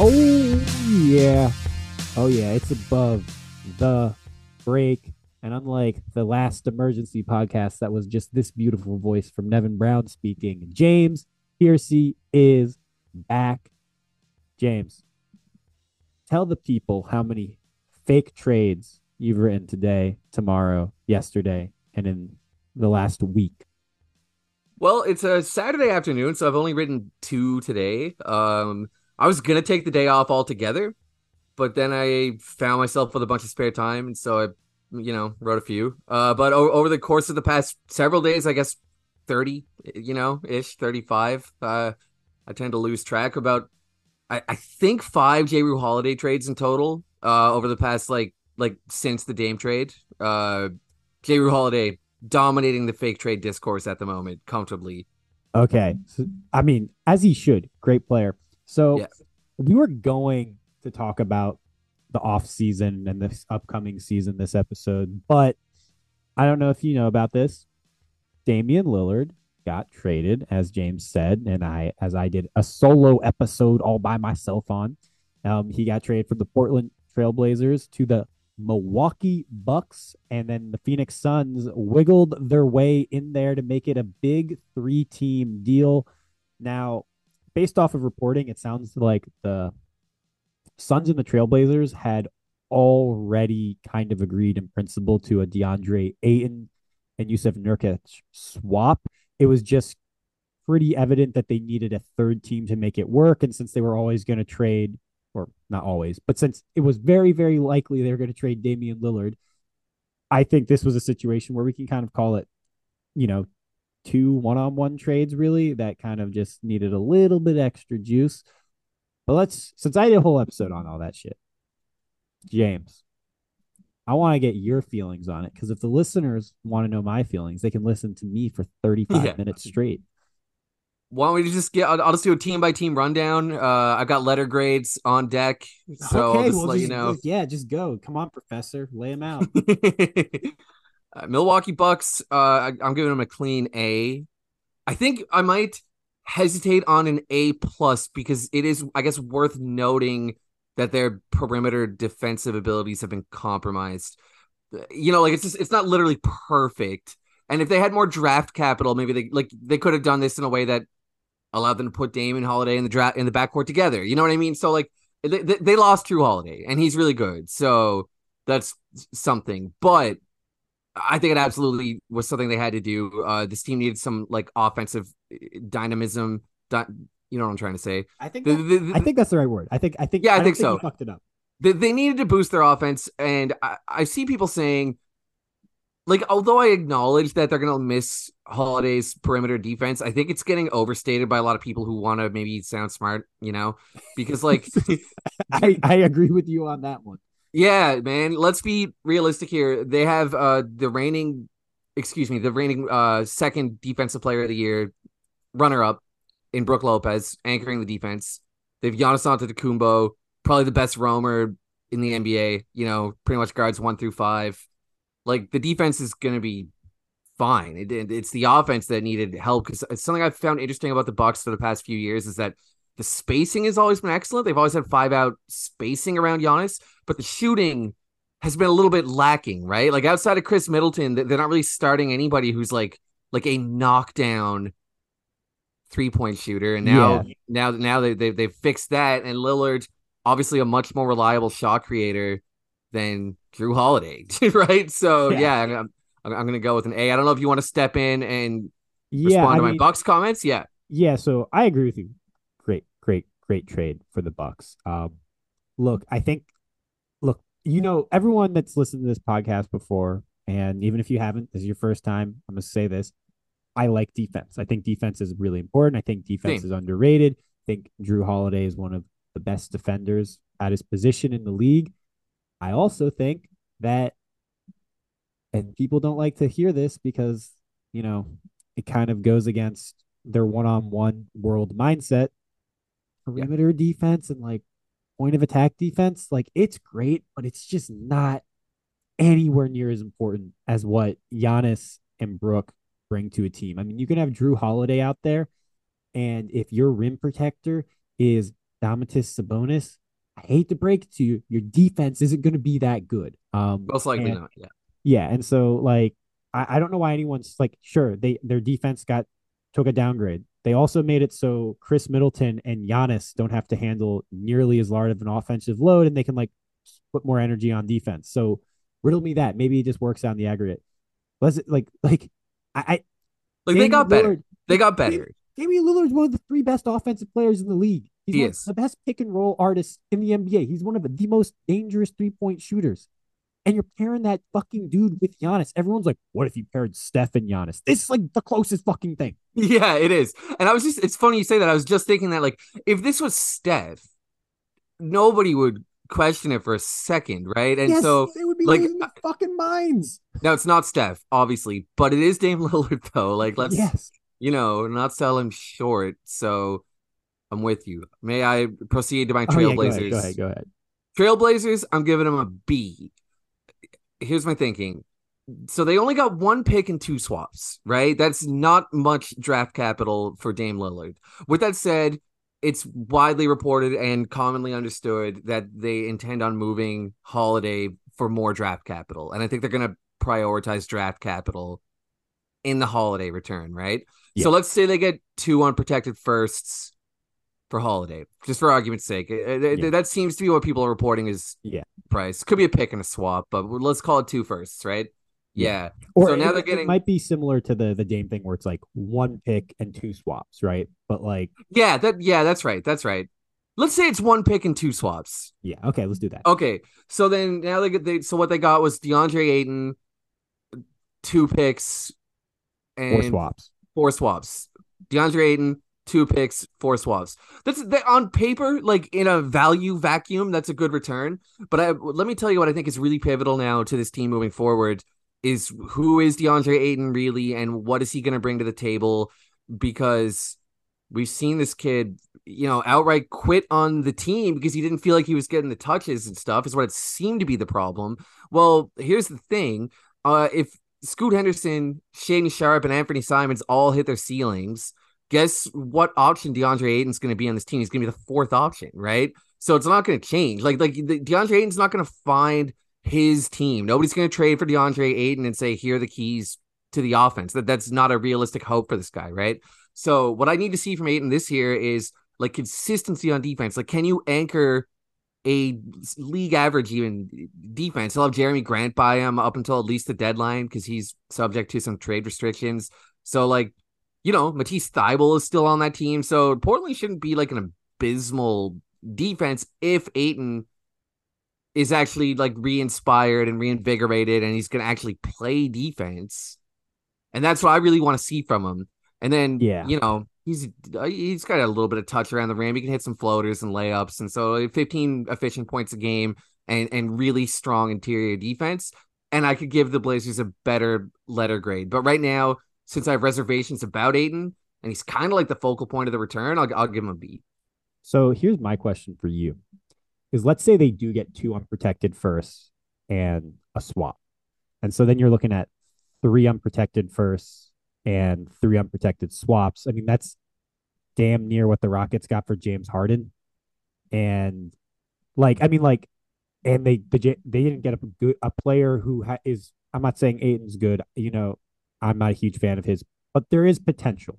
Oh yeah. Oh yeah, it's above the break. And unlike the last emergency podcast that was just this beautiful voice from Nevin Brown speaking, James Piercy is back. James, tell the people how many fake trades you've written today, tomorrow, yesterday, and in the last week. Well, it's a Saturday afternoon, so I've only written two today. Um, I was gonna take the day off altogether, but then I found myself with a bunch of spare time, and so I, you know, wrote a few. Uh, but o- over the course of the past several days, I guess thirty, you know, ish, thirty-five. Uh, I tend to lose track. About, I, I think five J. Rue Holiday trades in total. Uh, over the past like like since the Dame trade. Uh, J. Rue Holiday dominating the fake trade discourse at the moment comfortably. Okay. So, I mean, as he should. Great player. So Yeah. we were going to talk about the off season and this upcoming season this episode, but I don't know if you know about this. Damian Lillard got traded, as James said, and I as I did a solo episode all by myself on. Um, he got traded from the Portland Trailblazers to the Milwaukee Bucks, and then the Phoenix Suns wiggled their way in there to make it a big three team deal. Now, based off of reporting, it sounds like the Suns and the Trailblazers had already kind of agreed in principle to a DeAndre Ayton and Jusuf Nurkic swap. It was just pretty evident that they needed a third team to make it work. And since they were always going to trade, or not always, but since it was very, very likely they were going to trade Damian Lillard, I think this was a situation where we can kind of call it, you know, two one on one trades really that kind of just needed a little bit extra juice. But let's, since I did a whole episode on all that shit, James, I want to get your feelings on it because if the listeners want to know my feelings, they can listen to me for 35 Yeah. minutes straight. Why don't we just get? I'll, I'll just do a team by team rundown. Uh, I've got letter grades on deck, so I'll just well, let you know. Yeah, just go. Come on, professor, lay them out. Uh, Milwaukee Bucks. Uh, I, I'm giving them a clean A. I think I might hesitate on an A plus because it is, I guess, worth noting that their perimeter defensive abilities have been compromised. You know, like it's just it's not literally perfect. And if they had more draft capital, maybe they like they could have done this in a way that allowed them to put Damon Holiday in the draft in the backcourt together. You know what I mean? So like they, they, they lost Drew Holiday, and he's really good. So that's something. But I think it absolutely was something they had to do. Uh, this team needed some like offensive uh, dynamism. Di- you know what I'm trying to say? I think The- that- the- the- I think that's the right word. I think I think Yeah, I don't think so. you fucked it up. they, they needed to boost their offense and I, I see people saying like although i acknowledge that they're gonna miss holiday's perimeter defense i think it's getting overstated by a lot of people who want to maybe sound smart you know because like I I agree with you on that one. Yeah man let's be realistic here. They have uh the reigning excuse me the reigning uh second defensive player of the year runner up in Brook Lopez anchoring the defense. They have Giannis Antetokounmpo probably the best roamer in the NBA you know pretty much guards one through five. Like the defense is to be fine. It, it- it's the offense that needed help because something I've found interesting about the Bucks for the past few years is that the spacing has always been excellent. They've always had five out spacing around Giannis, but the shooting has been a little bit lacking, right? Like outside of Khris Middleton, they- they're not really starting anybody who's like like a knockdown three point shooter. And now now now they they they've fixed that, and Lillard obviously a much more reliable shot creator than Drew Holiday, right? So Yeah. yeah, I'm, I'm, I'm gonna go with an A. I don't know if you want to step in and Yeah, respond I to my mean, Bucks comments. Yeah, yeah. So I agree with you. Great, trade for the Bucks. Um, look, I think, look, you know, everyone that's listened to this podcast before, and even if you haven't, this is your first time, I'm gonna say this. I like defense. I think defense is really important. I think defense Same. is underrated. I think Drew Holiday is one of the best defenders at his position in the league. I also think that, and people don't like to hear this because, you know, it kind of goes against their one on one world mindset. Perimeter defense and like point of attack defense, like it's great, but it's just not anywhere near as important as what Giannis and Brook bring to a team. I mean, you can have Drew Holiday out there, and if your rim protector is Domantas Sabonis, I hate to break it to you, your defense isn't going to be that good. Um, Most likely and- not. Yeah. Yeah, and so like I, I don't know why anyone's like sure they their defense got took a downgrade. They also made it so Khris Middleton and Giannis don't have to handle nearly as large of an offensive load, and they can like put more energy on defense. So riddle me that. Maybe it just works out in the aggregate. Let's like like I, I Like they got better. They got better. Damian Lillard's one of the three best offensive players in the league. He's He the best pick and roll artist in the NBA. He's one of the most dangerous three point shooters. And you're pairing that fucking dude with Giannis. Everyone's like, what if you paired Steph and Giannis? This is like the closest fucking thing. Yeah, it is. And I was just, it's funny you say that. I was just thinking that, like, if this was Steph, nobody would question it for a second, right? And yes, so they would be like, fucking minds. now it's not Steph, obviously, but it is Dame Lillard, though. Like, let's, yes. you know, not sell him short. So I'm with you. May I proceed to my Oh, yeah, Trailblazers? go ahead, go ahead, go ahead. Trailblazers, I'm giving them a B. Here's my thinking. So they only got one pick and two swaps, right? That's not much draft capital for Dame Lillard. With that said, it's widely reported and commonly understood that they intend on moving Holiday for more draft capital. And I think they're going to prioritize draft capital in the Holiday return, right? Yeah. So let's say they get two unprotected firsts for Holiday, just for argument's sake. Uh, uh, Yeah. That seems to be what people are reporting is Yeah. price. Could be a pick and a swap, but let's call it two firsts, right? Yeah. Yeah. Or So now it, they're it getting- might be similar to the the Dame thing where it's like one pick and two swaps, right? But like, Yeah, that yeah, that's right. That's right. Let's say it's one pick and two swaps. yeah, okay, let's do that. Okay. So then now they get they so what they got was DeAndre Ayton, two picks and Or swaps. four swaps. DeAndre Ayton, two picks, four swaps. That's that on paper, like in a value vacuum, that's a good return. But I, let me tell you what I think is really pivotal now to this team moving forward is who is DeAndre Ayton really, and what is he going to bring to the table? Because we've seen this kid, you know, outright quit on the team because he didn't feel like he was getting the touches and stuff. Is what it seemed to be the problem. Well, here's the thing: uh, if Scoot Henderson, Shaedon Sharpe, and Anfernee Simons all hit their ceilings, guess what option DeAndre Ayton's going to be on this team? He's going to be the fourth option, right? So it's not going to change. Like like the, DeAndre Ayton's not going to find his team. Nobody's going to trade for DeAndre Ayton and say here are the keys to the offense. That that's not a realistic hope for this guy, right? So what I need to see from Ayton this year is like consistency on defense. Like can you anchor a league average even defense? He'll have Jerami Grant by him up until at least the deadline because he's subject to some trade restrictions. So like you know, Matisse Thybulle is still on that team. So Portland shouldn't be like an abysmal defense if Ayton is actually like re-inspired and reinvigorated and he's going to actually play defense. And that's what I really want to see from him. And then, Yeah. you know, he's uh, he's got a little bit of touch around the rim. He can hit some floaters and layups. And so uh, 15 efficient points a game and, and really strong interior defense. And I could give the Blazers a better letter grade. But right now, since I have reservations about Ayton, and he's kind of like the focal point of the return, I'll, I'll give him a B. So here's my question for you: Is let's say they do get two unprotected firsts and a swap, and so then you're looking at three unprotected firsts and three unprotected swaps. I mean, that's damn near what the Rockets got for James Harden, and like, I mean, like, and they the, they didn't get a good a player who ha- is. I'm not saying Ayton's good. You know, I'm not a huge fan of his, but there is potential.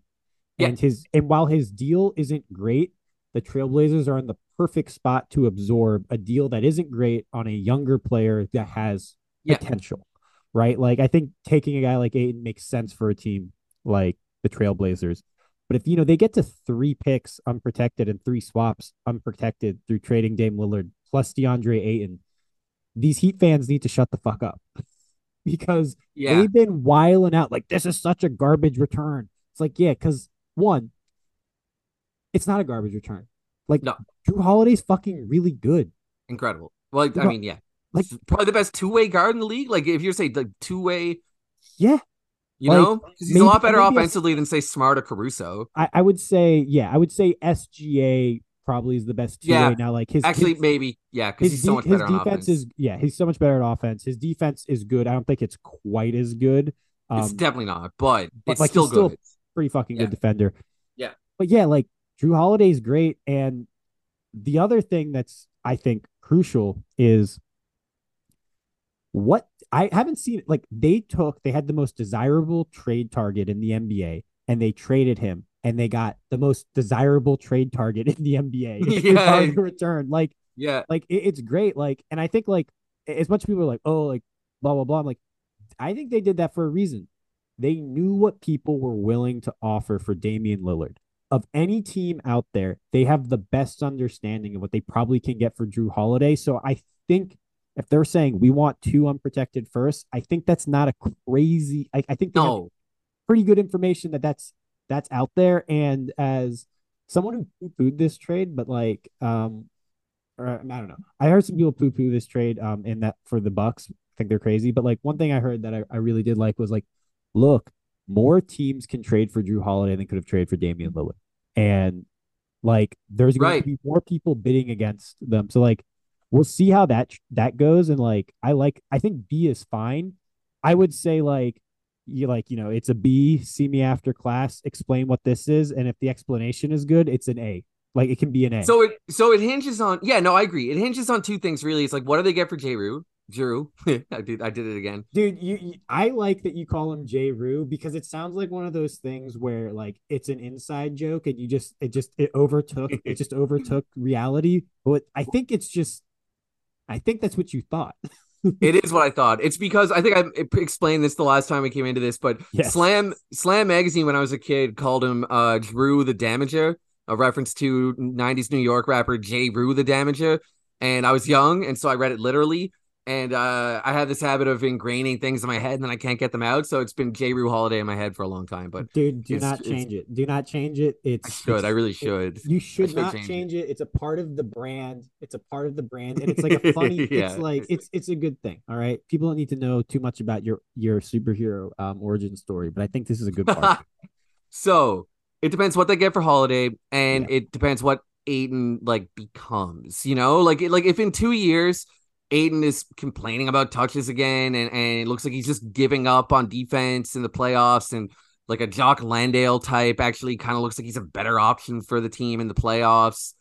Yeah. And his and while his deal isn't great, the Trailblazers are in the perfect spot to absorb a deal that isn't great on a younger player that has Yeah. potential. Right? Like I think taking a guy like Ayton makes sense for a team like the Trailblazers. But if you know they get to three picks unprotected and three swaps unprotected through trading Dame Lillard plus DeAndre Ayton, these Heat fans need to shut the fuck up because Yeah. they've been wiling out like this is such a garbage return. It's like yeah, because one, it's not a garbage return. Like No. Drew Holiday's fucking really good. Incredible. Well, I mean, yeah. like- probably the best two way guard in the league. Like if you're saying like two way, Yeah, you Like, know, he's maybe- a lot better a- offensively than say Smart or Caruso. I, I would say yeah, I would say SGA probably is the best two way Yeah. now. Like his Actually, his, maybe yeah, because his, he's so much his better on defense offense. is yeah, he's so much better at offense. His defense is good. I don't think it's quite as good. Um, it's definitely not, but, but, it's like, still he's still- good. pretty fucking Yeah. good defender. Yeah. But yeah, like Drew Holiday's great and the other thing that's I think crucial is what I haven't seen like they took they had the most desirable trade target in the NBA and they traded him and they got the most desirable trade target in the NBA yeah. in return. Like yeah, like it, it's great. Like and I think like as much people are like oh like blah blah blah. I'm like I think they did that for a reason. They knew what people were willing to offer for Damian Lillard. Of any team out there, they have the best understanding of what they probably can get for Drew Holiday. So I think if they're saying we want two unprotected first, I think that's not a crazy. I, I think no. pretty good information that that's that's out there. And as someone who poo-pooed this trade, but like, um, or I don't know, I heard some people poo-poo this trade, um, in that for the Bucks, I think they're crazy. But like one thing I heard that I, I really did like was like look, more teams can trade for Drew Holiday than could have traded for Damian Lillard. And like there's going right. to be more people bidding against them. So like we'll see how that that goes. And like I like I think B is fine. I would say like you like, you know, it's a B, see me after class, explain what this is. And if the explanation is good, it's an A. Like it can be an A. So it so it hinges on yeah, no, I agree. It hinges on two things really. It's like what do they get for J. Rue? Drew. I did. I did it again, dude. You, you, I like that you call him J. Rue because it sounds like one of those things where like it's an inside joke and you just it just it overtook it just overtook reality. But I think it's just, I think that's what you thought. it is what I thought. It's because I think I explained this the last time we came into this, but yes. Slam Slam magazine when I was a kid called him uh Drew the Damager, a reference to '90s New York rapper J. Rue the Damager. And I was young, and so I read it literally and uh, I have this habit of ingraining things in my head, and then I can't get them out. So it's been J. Rue Holiday in my head for a long time. But dude, do not change it. Do not change it. It's I should. It's, I really should. It, you should, should not change, change it. it. It's a part of the brand. It's a part of the brand, and it's like a funny. yeah. It's like it's it's a good thing. All right, people don't need to know too much about your your superhero um, origin story, but I think this is a good part. so it depends what they get for Holiday, and yeah. it depends what Ayton like becomes. You know, like like if in two years Ayton is complaining about touches again, and, and it looks like he's just giving up on defense in the playoffs. And like a Jock Landale type actually kind of looks like he's a better option for the team in the playoffs.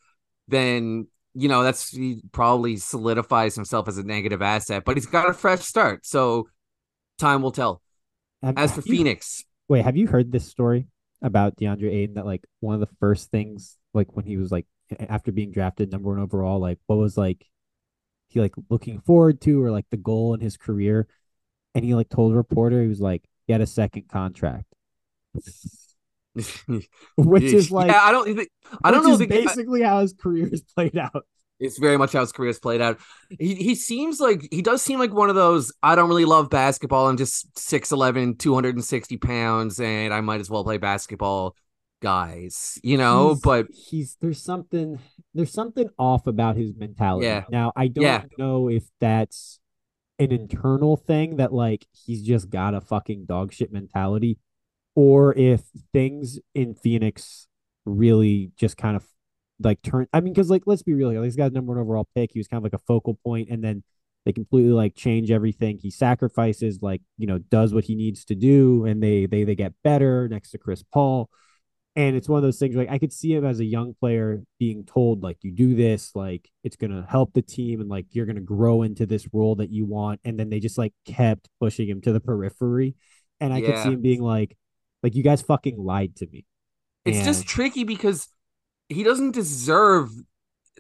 Then you know that's he probably solidifies himself as a negative asset, but he's got a fresh start, so time will tell. as for you, Phoenix, wait, have you heard this story about DeAndre Ayton? That like one of the first things, like when he was like after being drafted number one overall, like what was like he like looking forward to or like the goal in his career. And he like told a reporter he was like, get a second contract. which is like yeah, I don't think I don't know is basically how his career has played out. It's very much how his career has played out. He he seems like he does seem like one of those I don't really love basketball. I'm just 6'11, 260 pounds, and I might as well play basketball guys, you know, he's, but he's there's something there's something off about his mentality. Yeah. Now I don't yeah. know if that's an internal thing that like he's just got a fucking dog shit mentality or if things in Phoenix really just kind of like turn I mean because like let's be real, like, he's got a number one overall pick. He was kind of like a focal point and then they completely like change everything. He sacrifices like, you know, does what he needs to do and they they they get better next to Chris Paul and it's one of those things like I could see him as a young player being told like you do this like it's gonna help the team and like you're gonna grow into this role that you want and then they just like kept pushing him to the periphery and I yeah. could see him being like like you guys fucking lied to me. It's and... just tricky because he doesn't deserve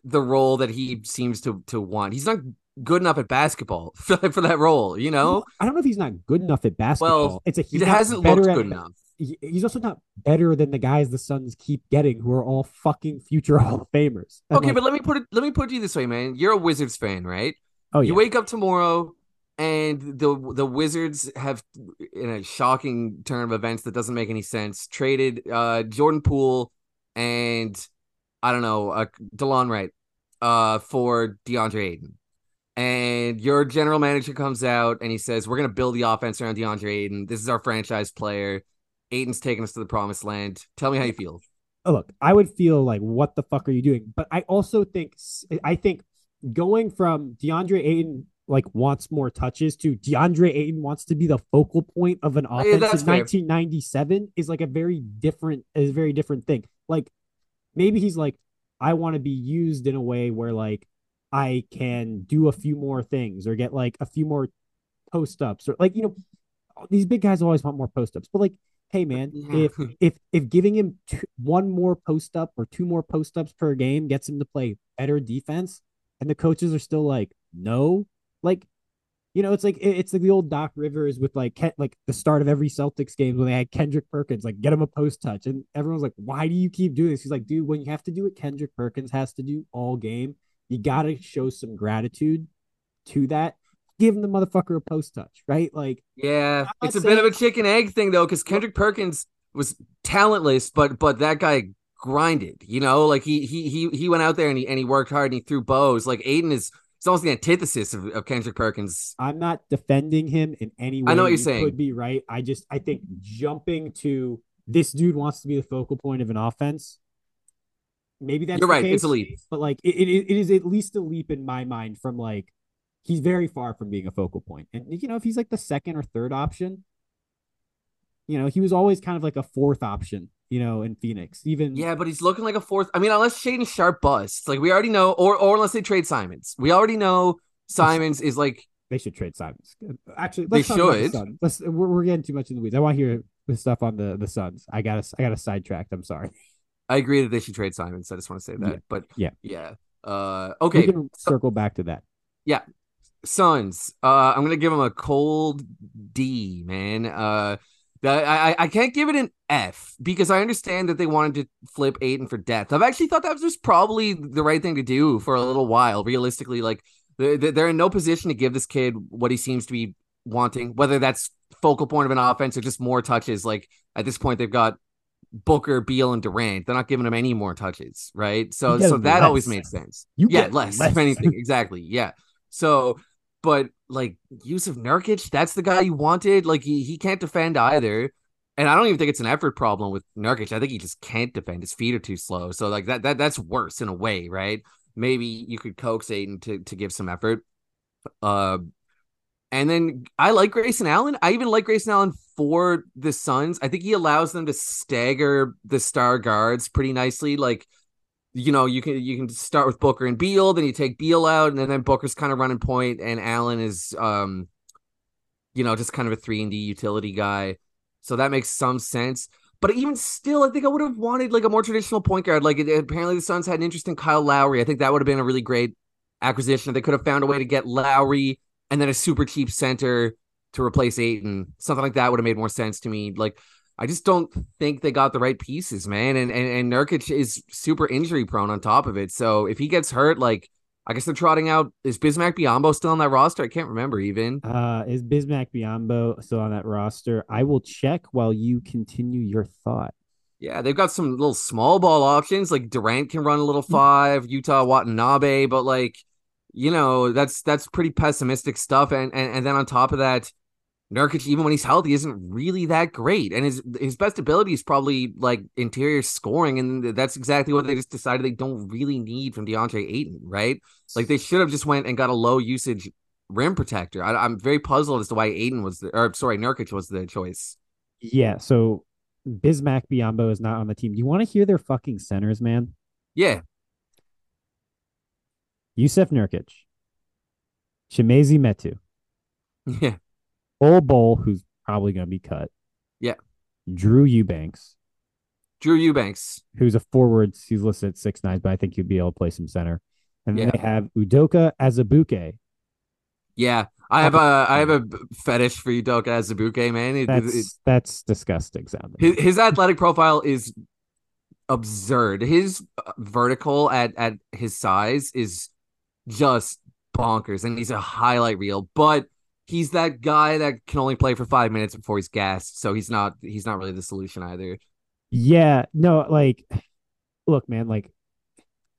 the role that he seems to to want. He's not good enough at basketball for, for that role, you know? I don't know if he's not good enough at basketball. Well, it's a he hasn't looked good at, enough he's also not better than the guys the Suns keep getting, who are all fucking future Hall of Famers. And okay, like, but let me put it. Let me put it you this way, man. You're a Wizards fan, right? Oh, yeah. You wake up tomorrow, and the the Wizards have, in a shocking turn of events that doesn't make any sense, traded uh, Jordan Poole and I don't know, uh, Delon Wright, uh, for DeAndre Ayton. And your general manager comes out and he says, "We're going to build the offense around DeAndre Ayton. This is our franchise player." Ayton's taking us to the promised land. Tell me how you feel. Oh, look, I would feel like, what the fuck are you doing? But I also think, I think going from DeAndre Ayton like wants more touches to DeAndre Ayton wants to be the focal point of an oh, offense yeah, in 1997 is like a very different, is a very different thing. Like maybe he's like, I want to be used in a way where like I can do a few more things or get like a few more post ups or like you know these big guys always want more post ups, but like hey man, Yeah. if if if giving him two, one more post up or two more post ups per game gets him to play better defense, and the coaches are still like no, like you know, it's like it's like the old Doc Rivers with like Ken, like the start of every Celtics game when they had Kendrick Perkins, like get him a post touch, and everyone's like, "Why do you keep doing this?" He's like, "Dude, when you have to do what Kendrick Perkins has to do all game, you gotta show some gratitude to that. Him the motherfucker a post touch, right? Like, Yeah, it's a bit of a chicken egg thing though, because Kendrick Perkins was talentless, but but that guy grinded. You know, like he he he he went out there and he and he worked hard and he threw bows. Like Ayton is it's almost the antithesis of, of Kendrick Perkins. I'm not defending him in any way. I know what you're saying. Could be right. I just I think jumping to this dude wants to be the focal point of an offense. Maybe that's You're right. It's a leap. but like it, it, it is at least a leap in my mind from like he's very far from being a focal point. And you know, if he's like the second or third option, you know, he was always kind of like a fourth option, you know, in Phoenix. Even Yeah, but he's looking like a fourth. I mean, unless Shaedon Sharpe busts, like we already know, or or unless they trade Simons, we already know Simons is like they should trade Simons. Actually, They let's talk about the should. Suns. Let's we're, we're getting too much in the weeds. I want to hear the stuff on the the Suns. I got I got sidetracked. I'm sorry. I agree that they should trade Simons. I just want to say that, Yeah. but Yeah. yeah. Uh, We okay, can circle back to that. Suns. Uh, I'm gonna give them a cold D, man. Uh, that I I- can't give it an F because I understand that they wanted to flip Ayton for death. I've actually thought that was just probably the right thing to do for a little while. Realistically, like they're, they're in no position to give this kid what he seems to be wanting, whether that's focal point of an offense or just more touches. Like at this point, they've got Booker, Beal, and Durant. They're not giving him any more touches, right? So so that less. always made sense. You yeah, get less, less. if anything. exactly. Yeah. So, but like Jusuf Nurkic, that's the guy you wanted. Like he, he can't defend either. And I don't even think it's an effort problem with Nurkic. I think he just can't defend. His feet are too slow. So like that that that's worse in a way, right? Maybe you could coax Ayton to to give some effort. Uh and then I like Grayson Allen. I even like Grayson Allen for the Suns. I think he allows them to stagger the star guards pretty nicely. Like, you know, you can you can start with Booker and Beal, then you take Beal out, and then, then Booker's kind of running point, and Allen is um, you know, just kind of a three and D utility guy. So that makes some sense. But even still, I think I would have wanted like a more traditional point guard. Like apparently the Suns had an interest in Kyle Lowry. I think that would have been a really great acquisition. They could have found a way to get Lowry and then a super cheap center to replace Ayton. Something like that would have made more sense to me. Like I just don't think they got the right pieces, man. And and, and Nurkic is super injury prone on top of it. So if he gets hurt, like I guess they're trotting out is Bismack Biyombo still on that roster? I can't remember even. Uh, is Bismack Biyombo still on that roster? I will check while you continue your thought. Yeah, they've got some little small ball options. Like Durant can run a little five, Yuta Watanabe, but like, you know, that's that's pretty pessimistic stuff. And and, and then on top of that, Nurkic, even when he's healthy, isn't really that great. And his his best ability is probably like interior scoring, and that's exactly what they just decided they don't really need from DeAndre Ayton, right? Like they should have just went and got a low usage rim protector. I, I'm very puzzled as to why Ayton was the, or sorry, Nurkic was the choice. Yeah, so Bismack Biyombo is not on the team. You want to hear their fucking centers, man? Yeah, Jusuf Nurkic, Chimezie Metu, yeah, Bol Bol, who's probably going to be cut. Yeah. Drew Eubanks, Drew Eubanks. who's a forward. He's listed at six nine, but I think he'd be able to play some center. And then Yeah. they have Udoka Azubuike. Yeah, I have a I have a fetish for Udoka Azubuike, man. It- That's it- that's disgusting sounding. his, his athletic profile is absurd. His vertical at at his size is just bonkers, and he's a highlight reel. But he's that guy that can only play for five minutes before he's gassed. So he's not he's not really the solution either. Yeah, no, like, look, man, like,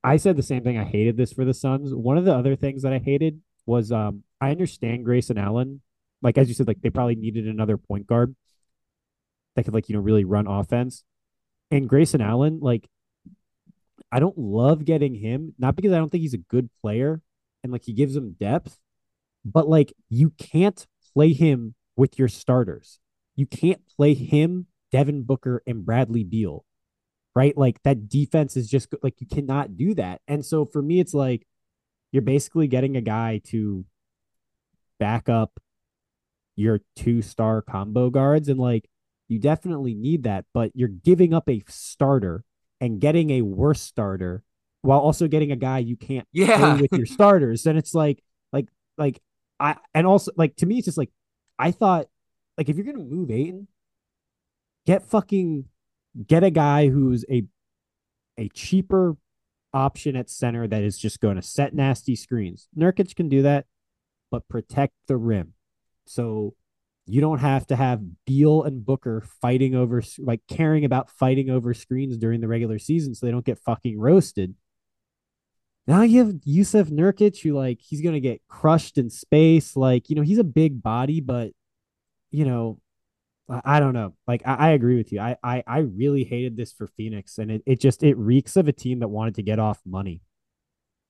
I said the same thing. I hated this for the Suns. One of the other things that I hated was, um, I understand Grayson Allen, like as you said, like they probably needed another point guard that could, like, you know, really run offense. And Grayson Allen, like, I don't love getting him, not because I don't think he's a good player and like he gives them depth, but like you can't play him with your starters. You can't play him, Devin Booker, and Bradley Beal, right? Like that defense is just like you cannot do that. And so for me, it's like you're basically getting a guy to back up your two star combo guards. And like you definitely need that, but you're giving up a starter and getting a worse starter while also getting a guy you can't Yeah. play with your starters. And it's like, like, like I and also like to me, it's just like I thought like if you're gonna move Ayton, get fucking get a guy who's a a cheaper option at center that is just going to set nasty screens. Nurkic can do that, but protect the rim. So you don't have to have Beal and Booker fighting over like caring about fighting over screens during the regular season so they don't get fucking roasted. Now you have Jusuf Nurkic, who like he's gonna get crushed in space. Like, you know, he's a big body, but you know, I, I don't know. Like I, I agree with you. I, I I really hated this for Phoenix, and it, it just it reeks of a team that wanted to get off money.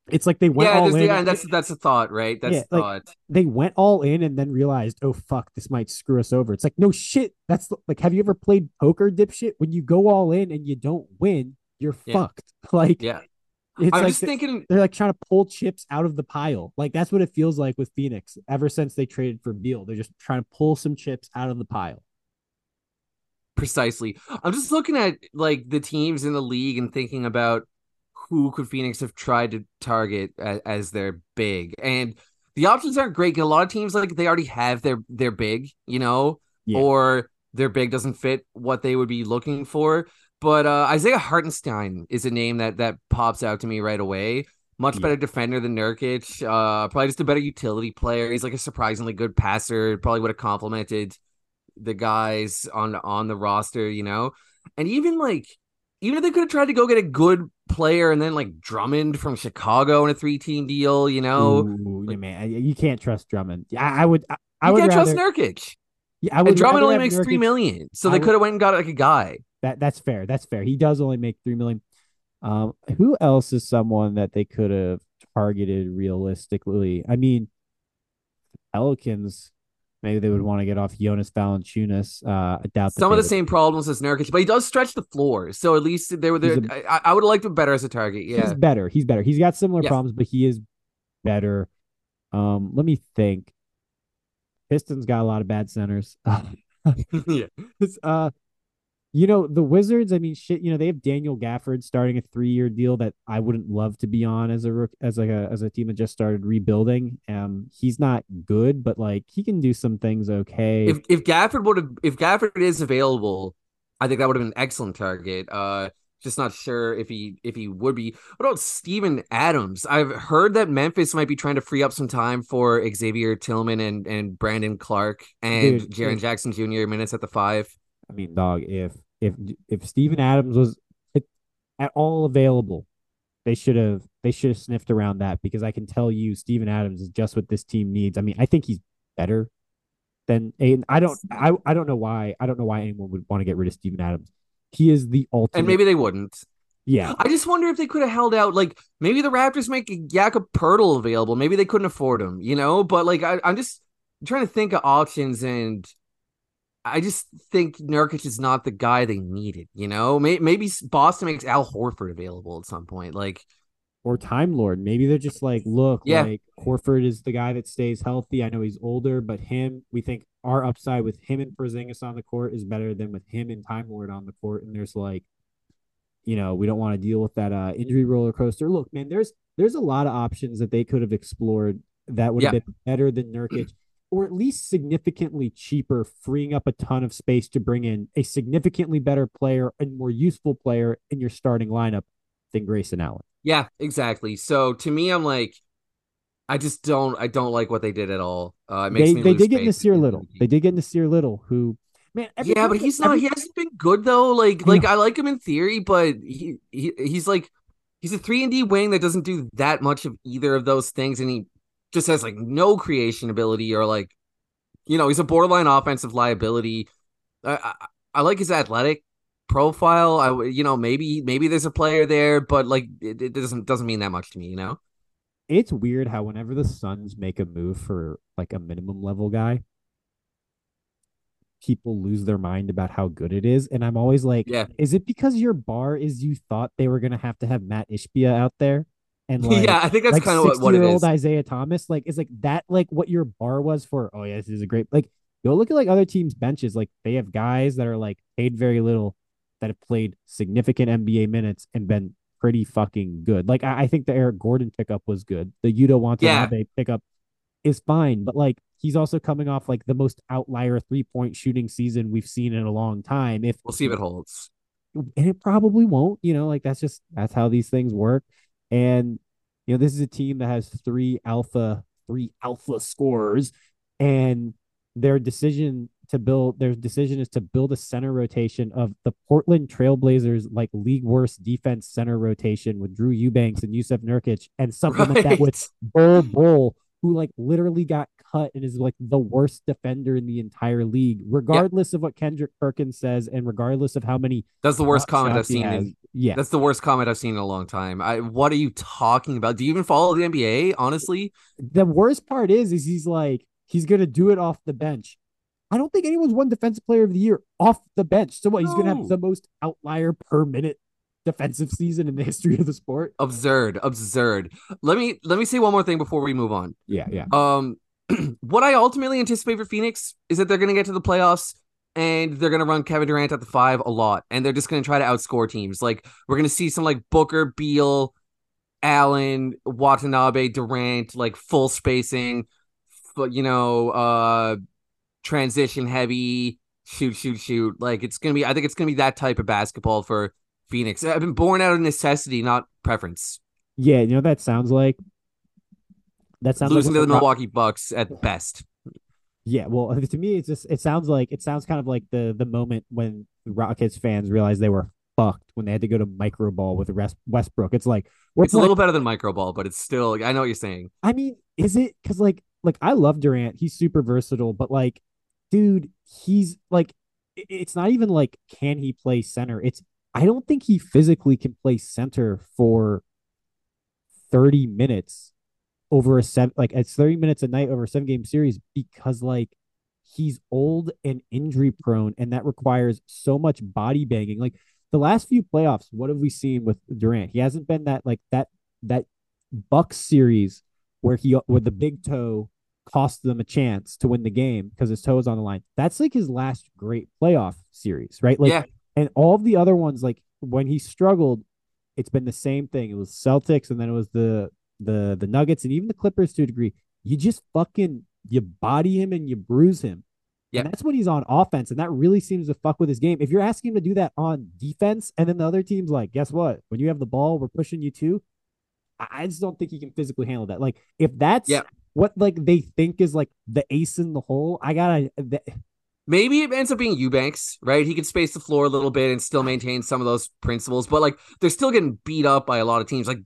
It's like they went yeah, all in. yeah, and that's that's a thought, right? That's Yeah, a like- thought. they went all in and then realized, oh fuck, this might screw us over. It's like no shit. That's the, like, have you ever played poker, dipshit? When you go all in and you don't win, you're Yeah. fucked. Like Yeah, it's I'm like just thinking. they're like trying to pull chips out of the pile. Like that's what it feels like with Phoenix ever since they traded for Beal. They're just trying to pull some chips out of the pile. Precisely. I'm just looking at like the teams in the league and thinking about who could Phoenix have tried to target as, as their big, and the options aren't great. A lot of teams like they already have their their big, you know, Yeah. or their big doesn't fit what they would be looking for. But uh, Isaiah Hartenstein is a name that that pops out to me right away. Much Yeah. better defender than Nurkic. Uh, probably just a better utility player. He's like a surprisingly good passer. Probably would have complemented the guys on on the roster, you know. And even like even if they could have tried to go get a good player and then like Drummond from Chicago in a three team deal, you know. Ooh, like- man, you can't trust Drummond. Yeah, I, I would. I, I you would can't rather, trust Nurkic. Yeah, I would And Drummond only makes three million. So I they could have went and got like a guy. That that's fair. That's fair. He does only make three million. Um, who else is someone that they could have targeted realistically? I mean, Pelicans. Maybe they would want to get off Jonas Valanciunas. Uh, I doubt Some of the would- same problems as Nurkic, but he does stretch the floor. So at least they were there. I, I would have liked him better as a target. Yeah, he's better. He's better. He's got similar Yes. problems, but he is better. Um, let me think. Pistons got a lot of bad centers. yeah. Uh, you know, the Wizards, I mean, shit, you know, they have Daniel Gafford starting a three year deal that I wouldn't love to be on as a rook as like a as a team that just started rebuilding. Um, he's not good, but like he can do some things okay. If if Gafford would have if Gafford is available, I think that would have been an excellent target. Uh just not sure if he if he would be. What about Steven Adams? I've heard that Memphis might be trying to free up some time for Xavier Tillman and and Brandon Clarke and Dude, Jaren dude. Jackson Jr. minutes at the five. I mean, dog, if if if Steven Adams was at all available, they should have they should have sniffed around that because I can tell you Steven Adams is just what this team needs. I mean, I think he's better than Ayton. I don't I I don't know why I don't know why anyone would want to get rid of Steven Adams. He is the ultimate. And maybe they wouldn't. yeah. I just wonder if they could have held out. Like maybe the Raptors make Jakob Poeltl available. Maybe they couldn't afford him, you know. But like I, I'm just trying to think of options, and I just think Nurkic is not the guy they needed. You know, maybe, maybe Boston makes Al Horford available at some point. Like Or Time Lord. Maybe they're just like, look, Yeah. like Horford is the guy that stays healthy. I know he's older, but him, we think our upside with him and Porzingis on the court is better than with him and Time Lord on the court. And there's like, you know, we don't want to deal with that uh, injury roller coaster. Look, man, there's there's a lot of options that they could have explored that would have Yeah. been better than Nurkic, or at least significantly cheaper, freeing up a ton of space to bring in a significantly better player and more useful player in your starting lineup than Grayson Allen. Yeah, exactly. So to me, I'm like. I just don't. I don't like what they did at all. Uh, it makes they they did get Nassir Little. They did get Nassir Little, who man, yeah, but he's not. every- He hasn't been good though. Like, I like know. I like him in theory, but he, he he's like he's a three and D wing that doesn't do that much of either of those things, and he just has like no creation ability or like, you know, he's a borderline offensive liability. I I, I like his athletic profile. I you know maybe maybe there's a player there, but like it, it doesn't doesn't mean that much to me. You know. it's weird how whenever the Suns make a move for like a minimum level guy, people lose their mind about how good it is. And I'm always like, Yeah. is it because your bar is you thought they were gonna have to have Matt Ishbia out there? And like, yeah, I think that's like kind of what, what it old. Isaiah Thomas, like is like that like what your bar was for? Oh yeah, this is a great like. Go look at like other teams' benches. Like they have guys that are like paid very little that have played significant NBA minutes and been pretty fucking good. Like I, I think the Eric Gordon pickup was good. The Yuta Watanabe pickup is fine, but like he's also coming off like the most outlier three point shooting season we've seen in a long time. If We'll see if it holds. and it probably won't. You know, like that's just that's how these things work. And you know, this is a team that has three alpha, three alpha scorers, and their decision to build their decision is to build a center rotation of the Portland Trailblazers like league worst defense center rotation with Drew Eubanks and Jusuf Nurkic and supplement that with Bol Bol, who like literally got cut and is like the worst defender in the entire league, regardless of what Kendrick Perkins says and regardless of how many That's the worst comment I've seen. In, yeah, that's the worst comment I've seen in a long time. I what are you talking about? Do you even follow the NBA? Honestly, the worst part is, is he's like he's gonna do it off the bench. I don't think anyone's won Defensive Player of the Year off the bench. So what? He's gonna have the most outlier per minute defensive season in the history of the sport. absurd, absurd. Let me let me say one more thing before we move on. Yeah, yeah. Um, what I ultimately anticipate for Phoenix is that they're going to get to the playoffs and they're going to run Kevin Durant at the five a lot, and they're just going to try to outscore teams. Like we're going to see some like Booker, Beal, Allen, Watanabe, Durant, like full spacing, but you know, uh, transition heavy, shoot, shoot, shoot. Like it's gonna be. I think it's gonna be that type of basketball for Phoenix. I've been born out of necessity, not preference. Yeah, you know what that sounds like. That sounds Losing like to the Milwaukee Bucks at best. Yeah, well, to me, it's just it sounds like it sounds kind of like the the moment when Rockets fans realized they were fucked when they had to go to micro ball with West- Westbrook. It's like It's a little better than micro ball, but it's still. I know what you're saying. I mean, is it because like like I love Durant, he's super versatile, but like, dude, he's like, it's not even like can he play center? It's I don't think he physically can play center for thirty minutes over a seven like it's 30 minutes a night over a seven game series because like he's old and injury prone and that requires so much body banging like the last few playoffs what have we seen with Durant he hasn't been that like that that Bucks series where he with the big toe cost them a chance to win the game because his toe was on the line that's like his last great playoff series right like Yeah. and all of the other ones like when he struggled it's been the same thing it was Celtics and then it was the the the Nuggets and even the Clippers to a degree. You just fucking you body him and you bruise him. Yeah. And that's when he's on offense. And that really seems to fuck with his game. If you're asking him to do that on defense, and then the other team's like, guess what? When you have the ball, we're pushing you too. I I just don't think he can physically handle that. Like, if that's Yeah. What like they think is like the ace in the hole, I gotta th- Maybe it ends up being Eubanks, right? He can space the floor a little bit and still maintain some of those principles, but like they're still getting beat up by a lot of teams. Like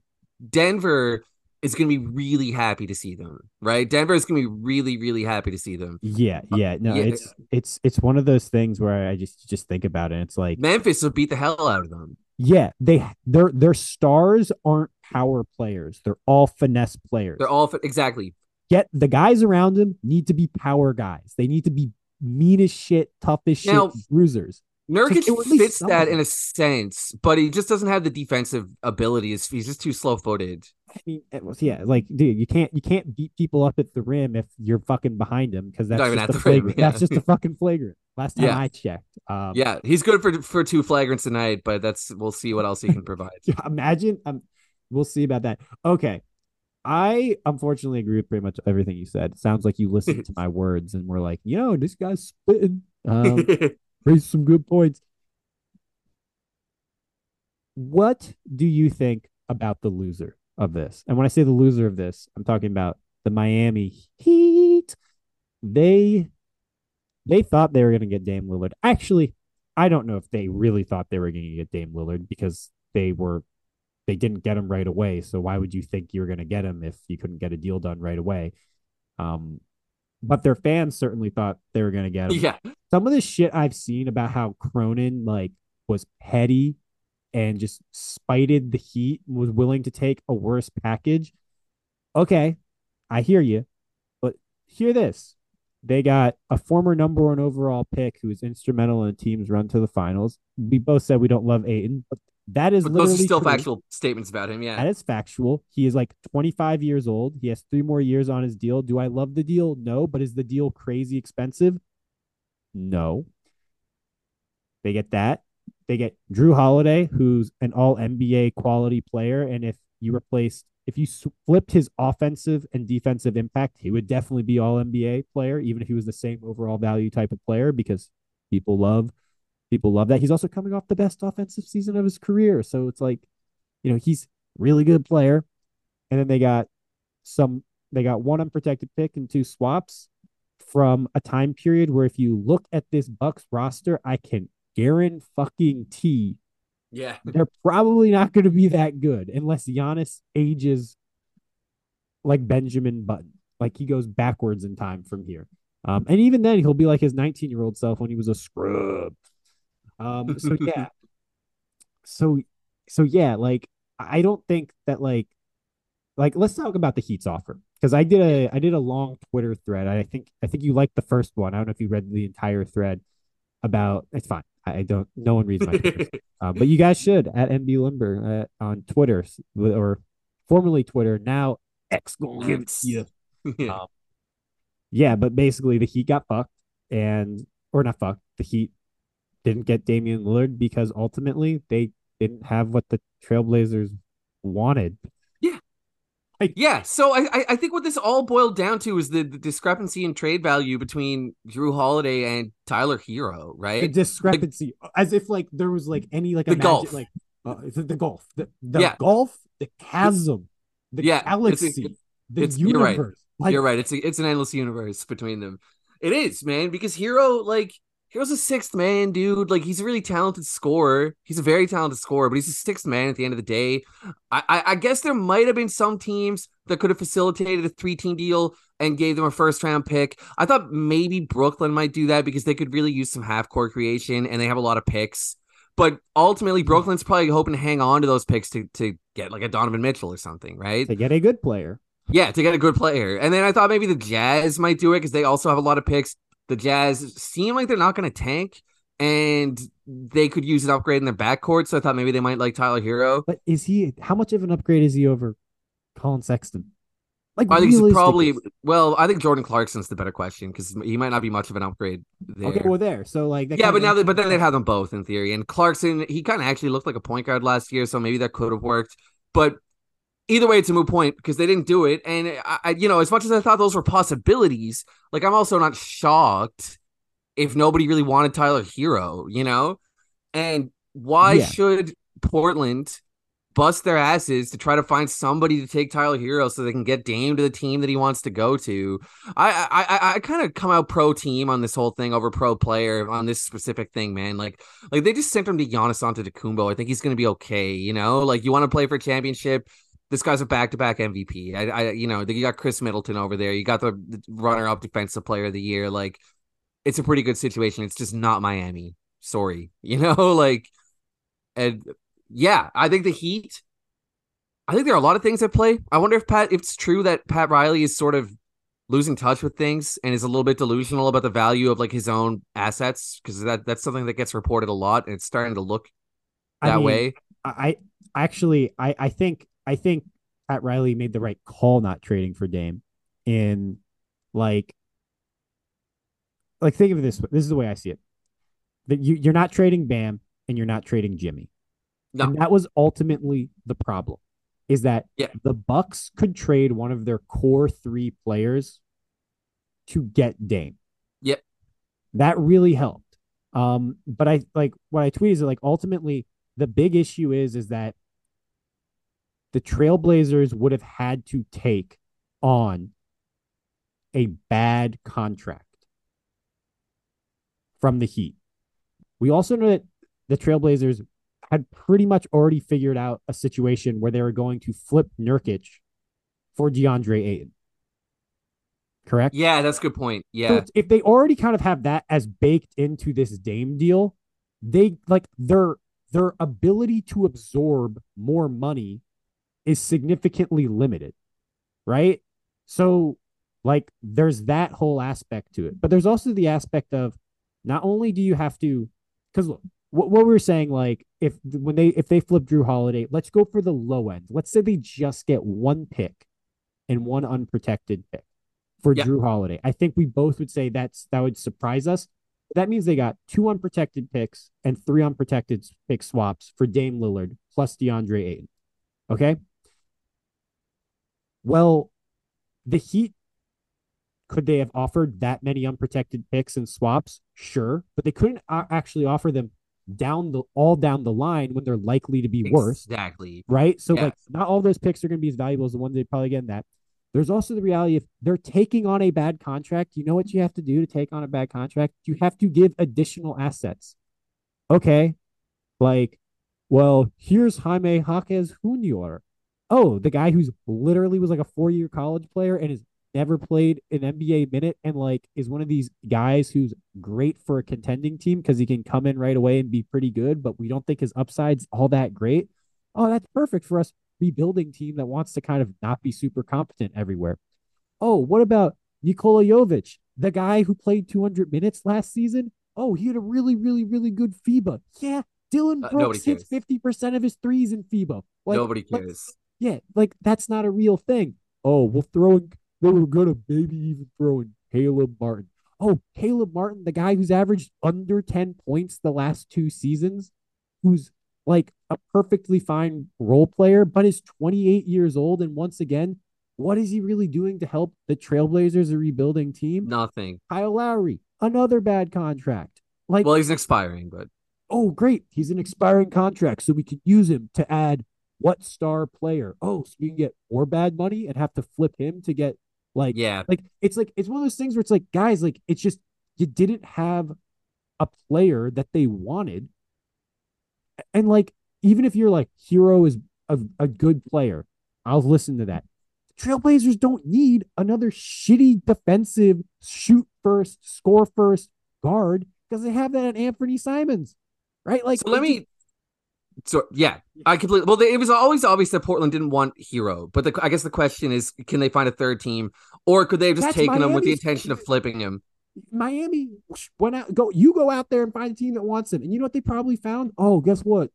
Denver is going to be really happy to see them, right? Denver is going to be really, really happy to see them. yeah, uh, yeah. No, yeah. it's it's it's one of those things where I just just think about it. And it's like Memphis will beat the hell out of them. Yeah, they their their stars aren't power players. They're all finesse players. They're all exactly. Get the guys around him need to be power guys. They need to be mean as shit, tough as shit, Now- bruisers. Nurkic it would at least fits that in a sense, but he just doesn't have the defensive abilities. He's just too slow footed. I mean, was yeah, like dude, you can't you can't beat people up at the rim if you're fucking behind them because that's Not just at a flagrant. yeah. That's just a fucking flagrant. Last time Yeah. I checked. Um, Yeah, he's good for for two flagrants tonight, but that's we'll see what else he can provide. Imagine. Um, we'll see about that. Okay. I unfortunately agree with pretty much everything you said. It sounds like you listened to my words and were like, you know, this guy's spitting. Um, raised some good points. What do you think about the loser of this? And when I say the loser of this, I'm talking about the Miami Heat. They they thought they were going to get Dame Lillard. Actually, I don't know if they really thought they were going to get Dame Lillard because they were they didn't get him right away. So why would you think you were going to get him if you couldn't get a deal done right away? Um, but their fans certainly thought they were going to get him yeah, some of the shit I've seen about how Cronin like was petty and just spited the Heat, was willing to take a worse package. Okay, I hear you, but hear this: They got a former number one overall pick who was instrumental in the team's run to the finals. We both said we don't love Ayton, but that is But literally those are still true. factual statements about him. Yeah. That is factual. He is like 25 years old. He has three more years on his deal. Do I love the deal? No. But is the deal crazy expensive? No. They get that. They get Drew Holiday, who's an all NBA quality player. And if you replaced, if you flipped his offensive and defensive impact, he would definitely be all NBA player, even if he was the same overall value type of player, because people love people love that. He's also coming off the best offensive season of his career. So it's like, you know, he's really good player. And then they got some they got one unprotected pick and two swaps from a time period where if you look at this Bucks roster, I can guarantee fucking T. yeah. they're probably not going to be that good unless Giannis ages like Benjamin Button. Like he goes backwards in time from here. Um, and even then, he'll be like his 19 year old self when he was a scrub. Um, so yeah. so, so yeah, like I don't think that like, like let's talk about the Heat's offer because I did a I did a long Twitter thread. I think I think you liked the first one. I don't know if you read the entire thread about. It's fine. I, don't. No one reads my. Uh, but you guys should at MB Limber uh, on Twitter or formerly Twitter, now X gonna give it to you. yeah. Um, Yeah, but basically the Heat got fucked and or not fucked. The Heat didn't get Damian Lillard because ultimately they didn't have what the Trailblazers wanted. Yeah, Yeah. so I I- I think what this all boiled down to is the, the discrepancy in trade value between Drew Holiday and Tyler Herro, The right? discrepancy, as if like there was like any like The imagine, gulf. like uh, the gulf, the, the Yeah. gulf, the chasm, the Yeah, galaxy, it's- the it's- you're right. universe. Like, You're right. It's a, it's an endless universe between them. It is, man, because Herro like Herro's a sixth man, dude. Like he's a really talented scorer. He's a very talented scorer, but he's a sixth man at the end of the day. I I, I guess there might have been some teams that could have facilitated a three team deal and gave them a first round pick. I thought maybe Brooklyn might do that because they could really use some half court creation and they have a lot of picks. But ultimately, Brooklyn's probably hoping to hang on to those picks to, to get like a Donovan Mitchell or something, right? to get a good player. Yeah, to get a good player. And then I thought maybe the Jazz might do it because they also have a lot of picks. The Jazz seem like they're not going to tank and they could use an upgrade in their backcourt. So I thought maybe they might like Tyler Herro. But is he? How much of an upgrade is he over Collin Sexton? Like I think he's probably, well, I think Jordan Clarkson's the better question because he might not be much of an upgrade there. okay. Well, there. So like, yeah, but now, that, but then they'd have them both in theory. And Clarkson, he kind of actually looked like a point guard last year, so maybe that could have worked. But either way, it's a moot point because they didn't do it. And I, I, you know, as much as I thought those were possibilities, like I'm also not shocked if nobody really wanted Tyler Herro, you know. And why Yeah. should Portland bust their asses to try to find somebody to take Tyler Herro so they can get Dame to the team that he wants to go to? I I I, I kind of come out pro team on this whole thing over pro player on this specific thing, man. Like like they just sent him to Giannis Antetokounmpo. I think he's gonna be okay. You know, like you want to play for championship. This guy's a back-to-back MVP. I, I, you know, you got Khris Middleton over there. You got the, the runner-up defensive player of the year. Like, it's a pretty good situation. It's just not Miami. Sorry, you know, like, and yeah, I think the Heat. I think there are a lot of things at play. I wonder if Pat, if it's true that Pat Riley is sort of losing touch with things and is a little bit delusional about the value of like his own assets because that that's something that gets reported a lot and it's starting to look I that mean, way. I I actually I I think I think Pat Riley made the right call not trading for Dame. In like, like think of it this way. This is the way I see it. That you you're not trading Bam and you're not trading Jimmy. No. And that was ultimately the problem. Is that Yeah. the Bucks could trade one of their core three players to get Dame. Yep. That really helped. Um, but I like what I tweeted is that, like ultimately the big issue is is that the Trailblazers would have had to take on a bad contract from the Heat. We also know that the Trailblazers had pretty much already figured out a situation where they were going to flip Nurkic for DeAndre Ayton. Correct? Yeah, that's a good point. Yeah. it's- if they already kind of have that as baked into this Dame deal, they like their their ability to absorb more money is significantly limited, right? So Like there's that whole aspect to it. But there's also the aspect of not only do you have to because look, what, what we were saying, like if when they if they flip Drew Holiday, let's go for the low end. Let's say they just get one pick and one unprotected pick for Yeah. Drew Holiday. I think we both would say that's that would surprise us. That means they got two unprotected picks and three unprotected pick swaps for Dame Lillard plus DeAndre Ayton. Okay. Well, the Heat could they have offered that many unprotected picks and swaps? Sure, but they couldn't actually offer them down the all down the line when they're likely to be worse Exactly. right? So Yeah. like not all those picks are going to be as valuable as the ones they probably get in that. There's also the reality if they're taking on a bad contract, you know what you have to do to take on a bad contract? You have to give additional assets. Okay. Like, well, here's Jaime Jaquez Jr. Oh, the guy who's literally was like a four-year college player and has never played an NBA minute and like is one of these guys who's great for a contending team because he can come in right away and be pretty good, but we don't think his upside's all that great. Oh, that's perfect for us rebuilding team that wants to kind of not be super competent everywhere. Oh, what about Nikola Jovic, the guy who played 200 minutes last season? Oh, he had a really, really, really good FIBA. Yeah, Dillon Uh, Brooks hits 50% of his threes in FIBA. Like, Nobody cares. Yeah, like that's not a real thing. Oh, we'll throw in, they were gonna maybe even throw in Caleb Martin. Oh, Caleb Martin, the guy who's averaged under 10 points the last two seasons, who's like a perfectly fine role player, but is 28 years old. And once again, what is he really doing to help the Trailblazers, a rebuilding team? Nothing. Kyle Lowry, another bad contract. Like, Well, he's expiring, but oh, great. He's an expiring contract, so we can use him to add what star player? Oh, so you can get more bad money and have to flip him to get like, yeah, like it's like it's one of those things where it's like, guys, like it's just you didn't have a player that they wanted, and like even if you're like Herro is a, a good player, I'll listen to that. Trailblazers don't need another shitty defensive shoot first, score first guard because they have that at Anfernee Simons, right? Like, so let me. So yeah, I completely. Well, it was always obvious that Portland didn't want Herro, but the, I guess the question is, can they find a third team, or could they have just That's taken him with the intention of flipping him? Miami went out. Go, you go out there and find a team that wants him, and you know what they probably found? Oh, guess what?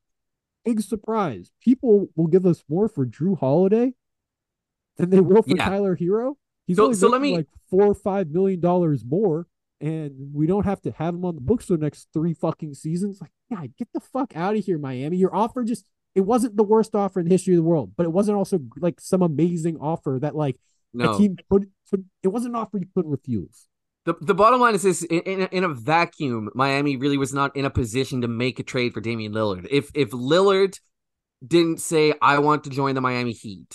Big surprise! People will give us more for Drew Holiday than they will for Yeah. Tyler Herro. He's So- only so let me- like four or five million dollars more, and we don't have to have him on the books for the next three fucking seasons. Like, yeah, get the fuck out of here, Miami. Your offer just it wasn't the worst offer in the history of the world, but it wasn't also like some amazing offer that like No, a team could, could. It wasn't an offer you couldn't refuse. the the bottom line is this: in, in, a, in a vacuum, Miami really was not in a position to make a trade for Damian Lillard. If if Lillard didn't say I want to join the Miami Heat,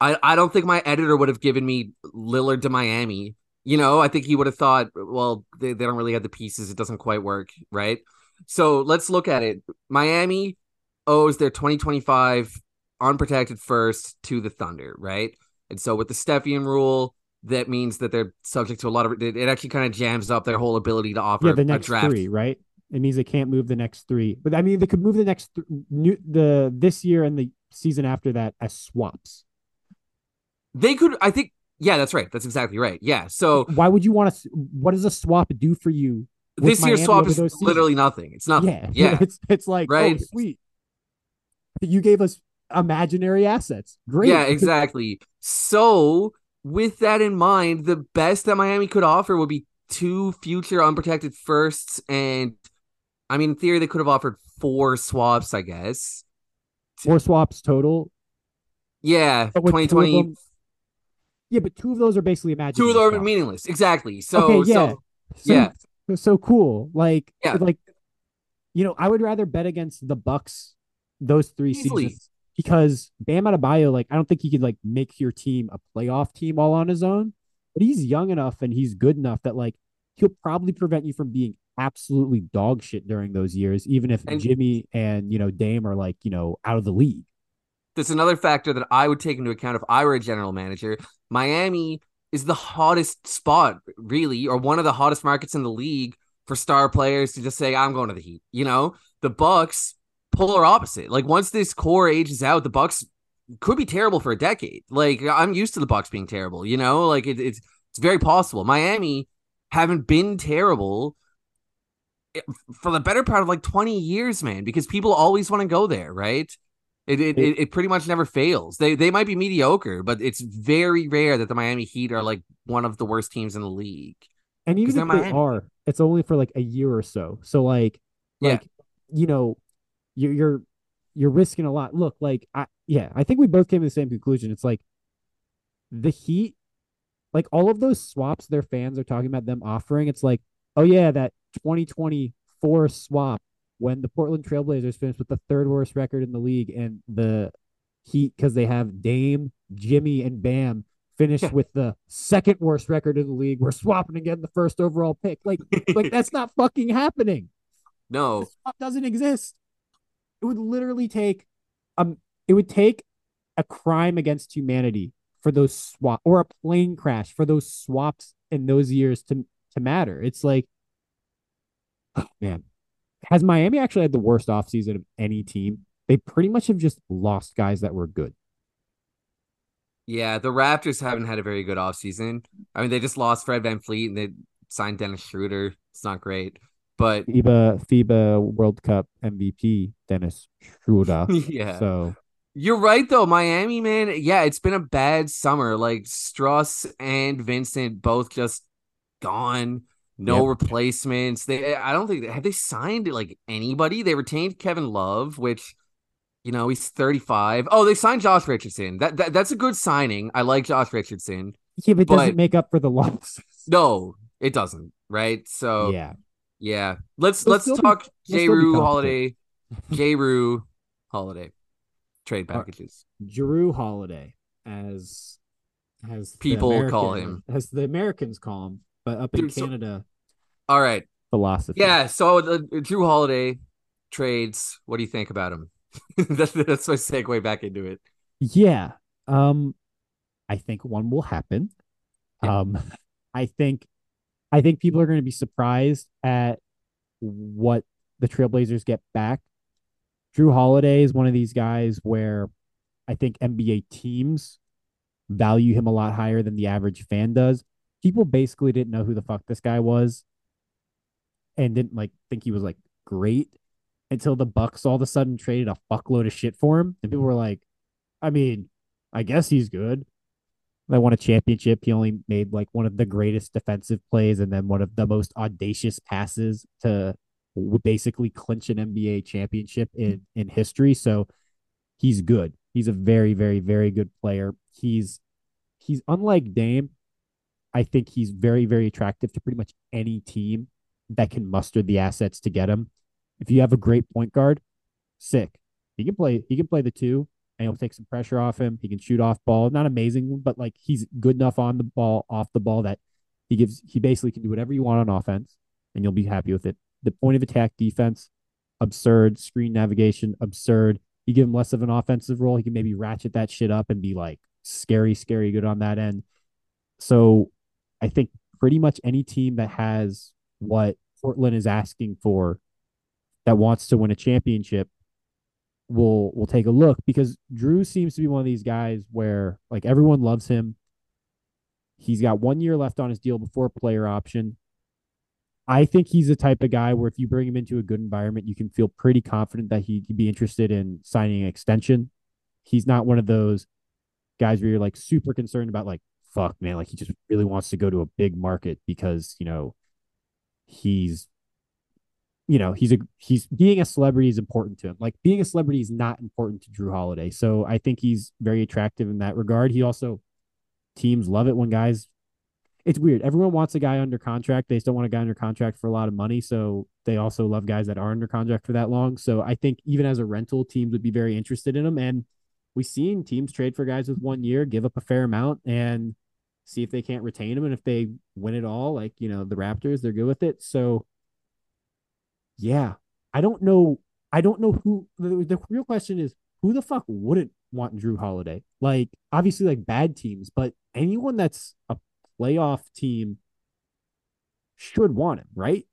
I I don't think my editor would have given me Lillard to Miami. You know, I think he would have thought, well, they, they don't really have the pieces. It doesn't quite work, right? So let's look at it. Miami owes their 2025 unprotected first to the Thunder, right? And so with the Stepien rule, that means that they're subject to a lot of it. It actually kind of jams up their whole ability to offer yeah, the a next draft. three, right? It means they can't move the next three, but I mean they could move the next th- new the this year and the season after that as swaps. They could, I think, yeah, that's right. That's exactly right. Yeah. So Why would you want to? What does a swap do for you? this year's swap is literally nothing. It's nothing. yeah, Yeah. It's it's like oh, Right. oh sweet, you gave us imaginary assets. Great. Yeah, exactly. So, with that in mind, the best that Miami could offer would be two future unprotected firsts. And I mean, in theory, they could have offered four swaps, I guess. Four swaps total. Yeah, But with two of 2020. them- Yeah, but two of those are basically imaginary. Two of them are meaningless. Exactly. So, okay, yeah. so So, yeah. So cool. Like, Yeah. like, you know, I would rather bet against the Bucks those three Easily. seasons because Bam Adebayo, like, I don't think he could like make your team a playoff team all on his own. But he's young enough and he's good enough that like he'll probably prevent you from being absolutely dog shit during those years, even if And- Jimmy and you know Dame are like you know out of the league. That's another factor that I would take into account if I were a general manager. Miami is the hottest spot, really, or one of the hottest markets in the league for star players to just say, I'm going to the Heat. You know, the Bucks, polar opposite. Like once this core ages out, the Bucks could be terrible for a decade. Like I'm used to the Bucks being terrible, you know, like it, it's It's very possible. Miami haven't been terrible eh, for the better part of like 20 years, man, because people always want to go there, right? It it, it it pretty much never fails. They they might be mediocre, but it's very rare that the Miami Heat are like one of the worst teams in the league. And even if they're they Miami. are, it's only for like a year or so. So like, Yeah. like you know, you're you're you're risking a lot. Look, like I yeah, I think we both came to the same conclusion. It's like the Heat, like all of those swaps their fans are talking about them offering. It's like, oh yeah, that 2024 swap when the Portland Trailblazers finished with the third worst record in the league, and the Heat because they have Dame, Jimmy, and Bam finished with the second worst record in the league. We're swapping again the first overall pick. Like, like that's not fucking happening. no, doesn't exist. It would literally take um it would take a crime against humanity for those swap or a plane crash for those swaps in those years to to matter. It's like oh man. Has Miami actually had the worst offseason of any team? They pretty much have just lost guys that were good. yeah, the Raptors haven't had a very good offseason. I mean, they just lost Fred VanVleet and they signed Dennis Schroeder. It's not great. But FIBA FIBA World Cup MVP Dennis Schroeder. yeah. So You're right though, Miami man. Yeah, it's been a bad summer. Like Strus and Vincent both just gone. No Yep. replacements. They I don't think have they signed like anybody. They retained Kevin Love, which you know, he's 35. Oh, they signed Josh Richardson. That, that that's a good signing. I like Josh Richardson. yeah, but But- doesn't make up for the loss. No, it doesn't, right? So yeah. yeah. Let's They'll let's be- talk J. Rue. Holiday. J. Rue Holiday. Trade right. packages. Drew Holiday, as as People call him as the Americans call him, but up in Dude, so- Canada, All right. philosophy. Yeah, so the Drew Holiday trades. What do you think about him? that's that's my segue back into it. yeah. Um, I think one will happen. Yeah. Um, I think, I think people are going to be surprised at what the Trailblazers get back. Drew Holiday is one of these guys where I think NBA teams value him a lot higher than the average fan does. People basically didn't know who the fuck this guy was and didn't like think he was like great until the Bucks all of a sudden traded a fuckload of shit for him. And people were like, I mean, I guess he's good. They won a championship. He only made like one of the greatest defensive plays and then one of the most audacious passes to basically clinch an NBA championship in in history. So he's good. He's a very, very, very good player. He's he's unlike Dame. I think he's very, very attractive to pretty much any team that can muster the assets to get him. If you have a great point guard, sick. He can play. He can play the two, and he'll take some pressure off him. He can shoot off ball. Not amazing, but like he's good enough on the ball, off the ball that he gives. He basically can do whatever you want on offense, and you'll be happy with it. The point of attack defense, absurd. Screen navigation, absurd. You give him less of an offensive role, he can maybe ratchet that shit up and be like scary, scary good on that end. So I think pretty much any team that has what Portland is asking for that wants to win a championship will will take a look because Drew seems to be one of these guys where like everyone loves him. He's got one year left on his deal before player option. I think he's the type of guy where if you bring him into a good environment, you can feel pretty confident that he'd be interested in signing an extension. He's not one of those guys where you're like super concerned about like, fuck, man, like he just really wants to go to a big market because, you know, he's you know, he's a he's being a celebrity is important to him. Like being a celebrity is not important to Drew Holiday. So I think he's very attractive in that regard. He also teams love it when guys it's weird. Everyone wants a guy under contract. They still want a guy under contract for a lot of money. So they also love guys that are under contract for that long. So I think even as a rental, teams would be very interested in him. And we've seen teams trade for guys with one year, give up a fair amount, and see if they can't retain him. And if they win it all, like you know, the Raptors, they're good with it. So yeah, I don't know. I don't know who the, the real question is who the fuck wouldn't want Drew Holiday? Like obviously like bad teams, but anyone that's a playoff team should want him, right?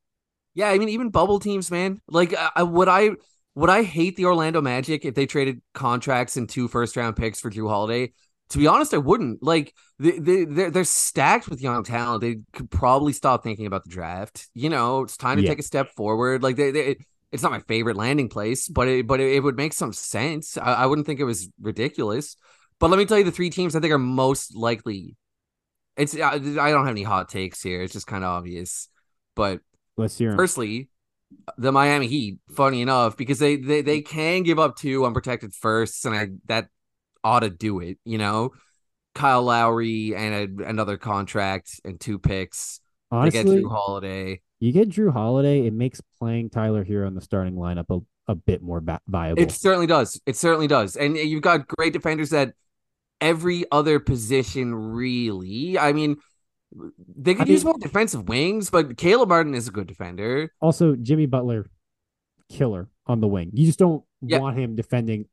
Yeah, I mean, even bubble teams, man. Like, I, would I would I hate the Orlando Magic if they traded contracts and two first round picks for Drew Holiday? To be honest, I wouldn't. Like they they they're, they're stacked with young talent. They could probably stop thinking about the draft. You know, it's time to Yeah. take a step forward. Like they, they it's not my favorite landing place, but it but it, it would make some sense. I, I wouldn't think it was ridiculous. But let me tell you, the three teams I think are most likely. It's I, I don't have any hot takes here. It's just kind of obvious. But Let's hear. Firstly, the Miami Heat, funny enough, because they they, they can give up two unprotected firsts, and I that ought to do it, you know. Kyle Lowry and a, another contract and two picks to get Drew Holiday. you get Drew Holiday, it makes playing Tyler Herro in the starting lineup a, a bit more ba- viable. It certainly does. It certainly does. And you've got great defenders at every other position, really. I mean, they could I use mean- more defensive wings, but Caleb Martin is a good defender. also, Jimmy Butler, killer on the wing. You just don't Yeah. want him defending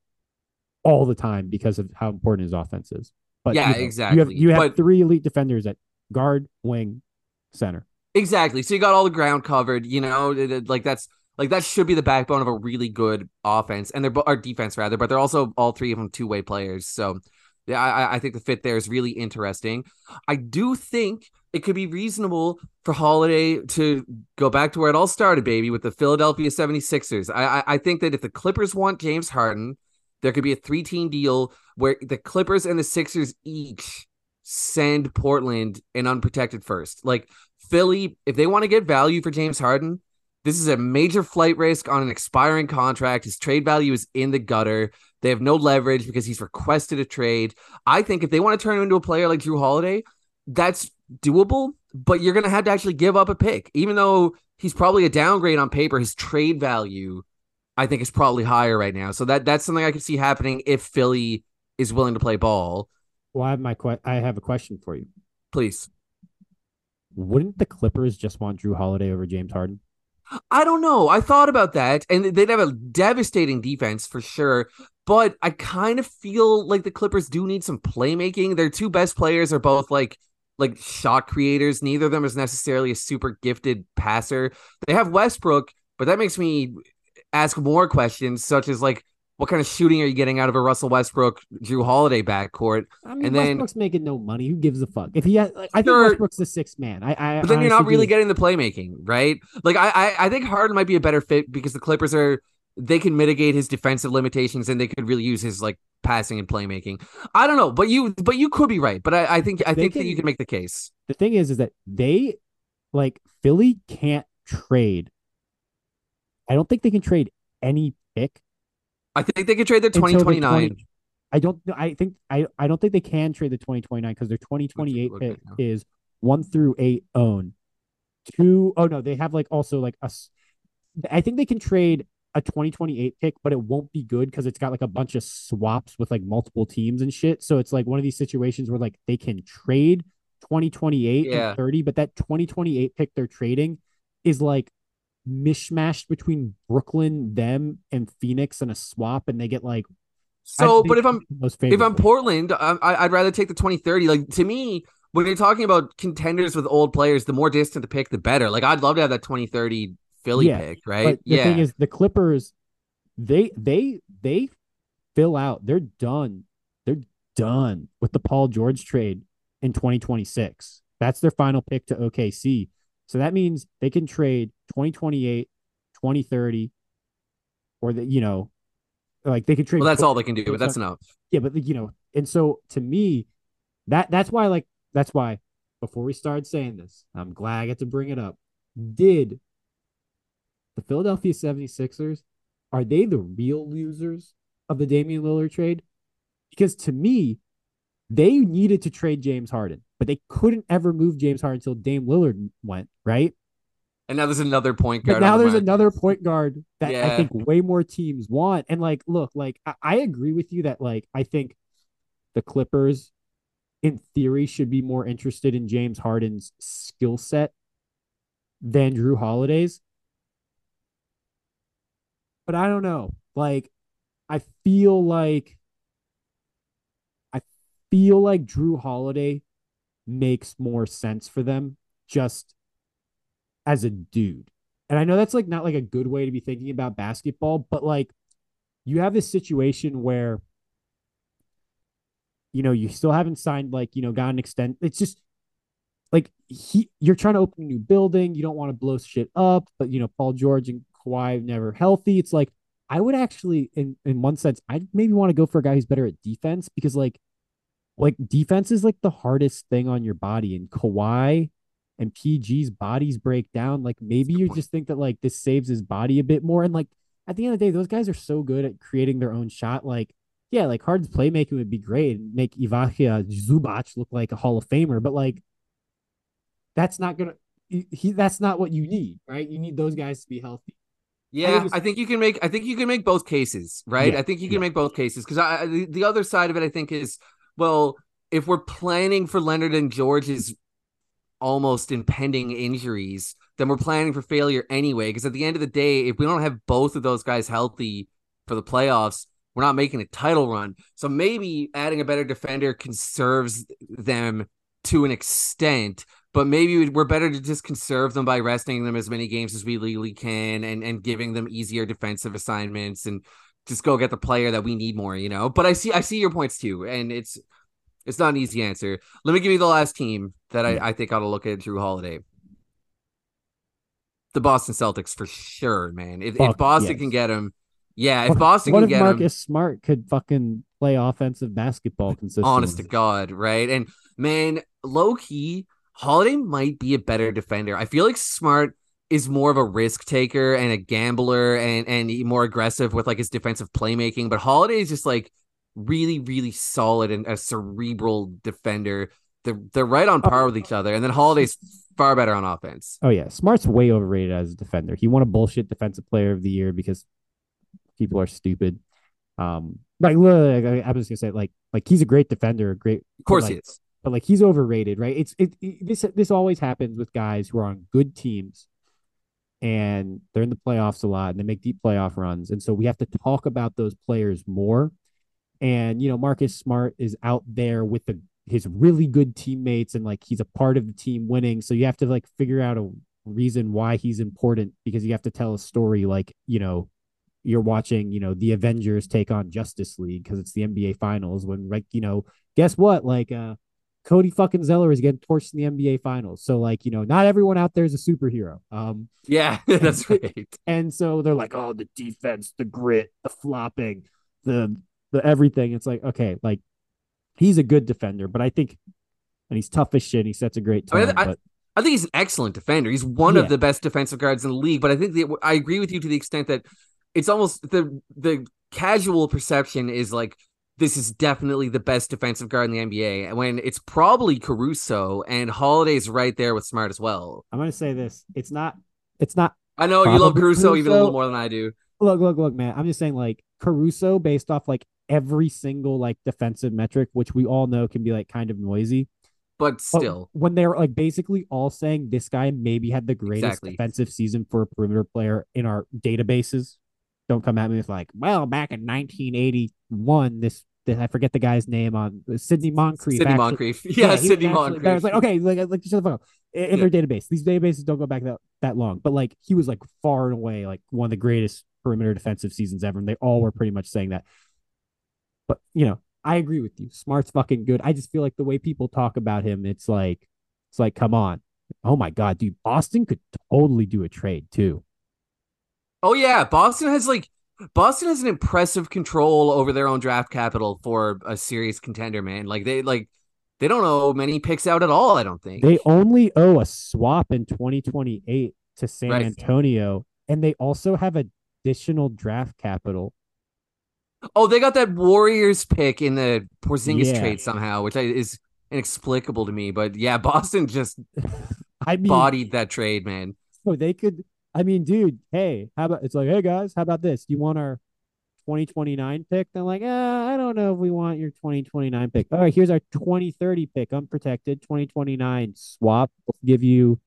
all the time because of how important his offense is. But Yeah, you know, You have exactly. you have But- three elite defenders at guard, wing, center. Exactly. So you got all the ground covered, you know, like that's like that should be the backbone of a really good offense and they're or defense rather, but they're also all three of them two way players. So yeah, I, I think the fit there is really interesting. I do think it could be reasonable for Holiday to go back to where it all started, baby, with the Philadelphia 76ers. I, I, I think that if the Clippers want James Harden, there could be a three team deal where the Clippers and the Sixers each send Portland an unprotected first. Like Philly, if they want to get value for James Harden, this is a major flight risk on an expiring contract. His trade value is in the gutter. They have no leverage because he's requested a trade. I think if they want to turn him into a player like Drew Holiday, that's doable, but you're going to have to actually give up a pick. Even though he's probably a downgrade on paper, his trade value, I think, is probably higher right now. So that that's something I could see happening if Philly is willing to play ball. Well, I have my que- I have a question for you. Please. Wouldn't the Clippers just want Drew Holiday over James Harden? I don't know. I thought about that, and they'd have a devastating defense for sure. But I kind of feel like the Clippers do need some playmaking. Their two best players are both like like shot creators. Neither of them is necessarily a super gifted passer. They have Westbrook, but that makes me ask more questions, such as like, what kind of shooting are you getting out of a Russell Westbrook, Drew Holiday backcourt? I mean, And then- Westbrook's making no money. Who gives a fuck? If he has, like, I think Sure. Westbrook's the sixth man. I, I But then you're not really do. getting the playmaking, right? Like I, I, I think Harden might be a better fit because the Clippers are they can mitigate his defensive limitations and they could really use his like passing and playmaking. I don't know, but you, but you could be right. But I, I think I think that you can make the case. the thing is, is that they like Philly can't trade. I don't think they can trade any pick I think they can trade their the 2029. 20 I don't. I think I. I don't think they can trade the twenty twenty nine because their twenty twenty eight pick right is one through eight own. Two oh no, they have like also like a. I think they can trade a twenty twenty eight pick, but it won't be good because it's got like a bunch of swaps with like multiple teams and shit. So it's like one of these situations where like they can trade twenty twenty eight Yeah. and thirty, but that twenty twenty eight pick they're trading is like mishmashed between Brooklyn, them, and Phoenix and a swap, and they get like So, but if I'm most if I'm. Portland, I, I'd rather take the 2030. Like to me, when you're talking about contenders with old players, the more distant the pick, the better. Like I'd love to have that 2030 Philly Yeah, pick, right? But the yeah. thing is, the Clippers, they they they fill out. They're done. They're done with the Paul George trade in 2026. That's their final pick to OKC. So that means they can trade 2028, 2030, or the you know, like they could trade. well, that's all they can do, but that's enough. Yeah, but you know, and so to me, that that's why like that's why before we started saying this, I'm glad I get to bring it up. Did the Philadelphia 76ers are they the real losers of the Damian Lillard trade? Because to me, they needed to trade James Harden, but they couldn't ever move James Harden until Dame Lillard went, right? And now there's another point guard. But now the there's market. another point guard that I think way more teams want. And like, look, like I, I agree with you that like I think the Clippers, in theory, should be more interested in James Harden's skill set than Drew Holiday's. But I don't know. Like, I feel like I feel like Drew Holiday makes more sense for them just as a dude. And I know that's like not like a good way to be thinking about basketball, but like you have this situation where You know, you still haven't signed like, you know, got an extent. It's just like he you're trying to open a new building. You don't want to blow shit up, but you know, Paul George and Kawhi never healthy. It's like I would actually in in one sense, I'd maybe want to go for a guy who's better at defense because like like defense is like the hardest thing on your body and Kawhi and PG's bodies break down. Like maybe you just think that like this saves his body a bit more. And like at the end of the day, those guys are so good at creating their own shot. Like, yeah, like Harden's playmaking would be great and make Ivica Zubac look like a Hall of Famer, but like that's not gonna he that's not what you need, right? You need those guys to be healthy. Yeah, I think, I think you can make I think you can make both cases, right? Yeah, I think you can yeah. make both cases because I the other side of it I think is well, if we're planning for Leonard and George's almost impending injuries, then we're planning for failure anyway. Because at the end of the day, if we don't have both of those guys healthy for the playoffs, we're not making a title run. So maybe adding a better defender conserves them to an extent, but maybe we're better to just conserve them by resting them as many games as we legally can and, and giving them easier defensive assignments and just go get the player that we need more, you know. But I see I see your points too, and it's it's not an easy answer. Let me give you the last team that I, hmm. I think ought to look at Jrue Holiday. The Boston Celtics for sure, man. If, if Boston yes. can get him, yeah. If what, Boston what can if get Marcus him, Smart could fucking play offensive basketball consistently. Honest to God, right? And man, low key, Holiday might be a better defender. I feel like Smart is more of a risk taker and a gambler and and more aggressive with like his defensive playmaking, but Holiday is just like really, really solid and a cerebral defender. They're they're right on par with each other. And then Holiday's far better on offense. Oh yeah, Smart's way overrated as a defender. He won a bullshit defensive player of the year because people are stupid. Um, like literally, I, I was gonna say like like he's a great defender, a great. Of course like, he is. But like he's overrated, right? It's it, it this this always happens with guys who are on good teams and they're in the playoffs a lot and they make deep playoff runs. And so we have to talk about those players more and you know, Marcus Smart is out there with the his really good teammates and like he's a part of the team winning. So you have to like figure out a reason why he's important because you have to tell a story like, you know, you're watching, you know, the Avengers take on Justice League because it's the NBA finals when like, you know, guess what? Like uh Cody fucking Zeller is getting torched in the NBA finals. So like, you know, not everyone out there is a superhero. Um Yeah, that's right. And so they're like, oh, the defense, the grit, the flopping, the the everything. It's like, okay, like he's a good defender, but I think, and he's tough as shit. And He sets a great tone. I, mean, I, but, I think he's an excellent defender. He's one yeah. of the best defensive guards in the league. But I think that I agree with you to the extent that it's almost the the casual perception is like this is definitely the best defensive guard in the NBA And when it's probably Caruso and Holiday's right there with Smart as well. I'm gonna say this. It's not it's not I know you love Caruso, Caruso, even a little more than I do. Look, look, look, man. I'm just saying like Caruso based off like every single like defensive metric, which we all know can be like kind of noisy. But still, but when they're like basically all saying this guy maybe had the greatest exactly. defensive season for a perimeter player in our databases, don't come at me with like, well, back in 1981, this, this I forget the guy's name on uh, Sidney Moncrief. Sidney Moncrief, yeah, yeah Sidney Moncrief. I was like, okay, like, like shut the fuck up. In yeah. their database, these databases don't go back that that long, but like he was like far and away like one of the greatest perimeter defensive seasons ever, and they all were pretty much saying that. But you know, I agree with you. Smart's fucking good. I just feel like the way people talk about him, it's like, it's like, come on. Oh my god, dude, Boston could totally do a trade too. Oh yeah, Boston has like Boston has an impressive control over their own draft capital for a serious contender, man. Like they like they don't owe many picks out at all, I don't think. They only owe a swap in 2028 to San right. Antonio and they also have additional draft capital Oh, they got that Warriors pick in the Porzingis yeah. trade somehow, which is inexplicable to me. But yeah, Boston just I mean, bodied that trade, man. So they could. I mean, dude, hey, how about it's like, hey guys, how about this? Do you want our 2029 pick? They're like, uh, I don't know if we want your 2029 pick. All right, here's our 2030 pick, unprotected 2029 swap. We'll give you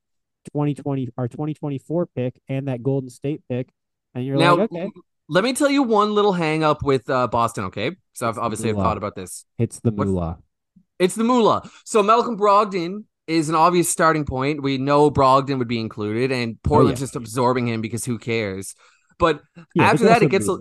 2020 our 2024 pick and that Golden State pick. And you're now, like, okay let me tell you one little hang up with uh, Boston, okay? So I've, obviously I've thought about this. It's the moolah. It's the moolah. So Malcolm Brogdon is an obvious starting point. We know Brogdon would be included, and Portland's oh, yeah. just absorbing him because who cares? But yeah, after that, it gets a,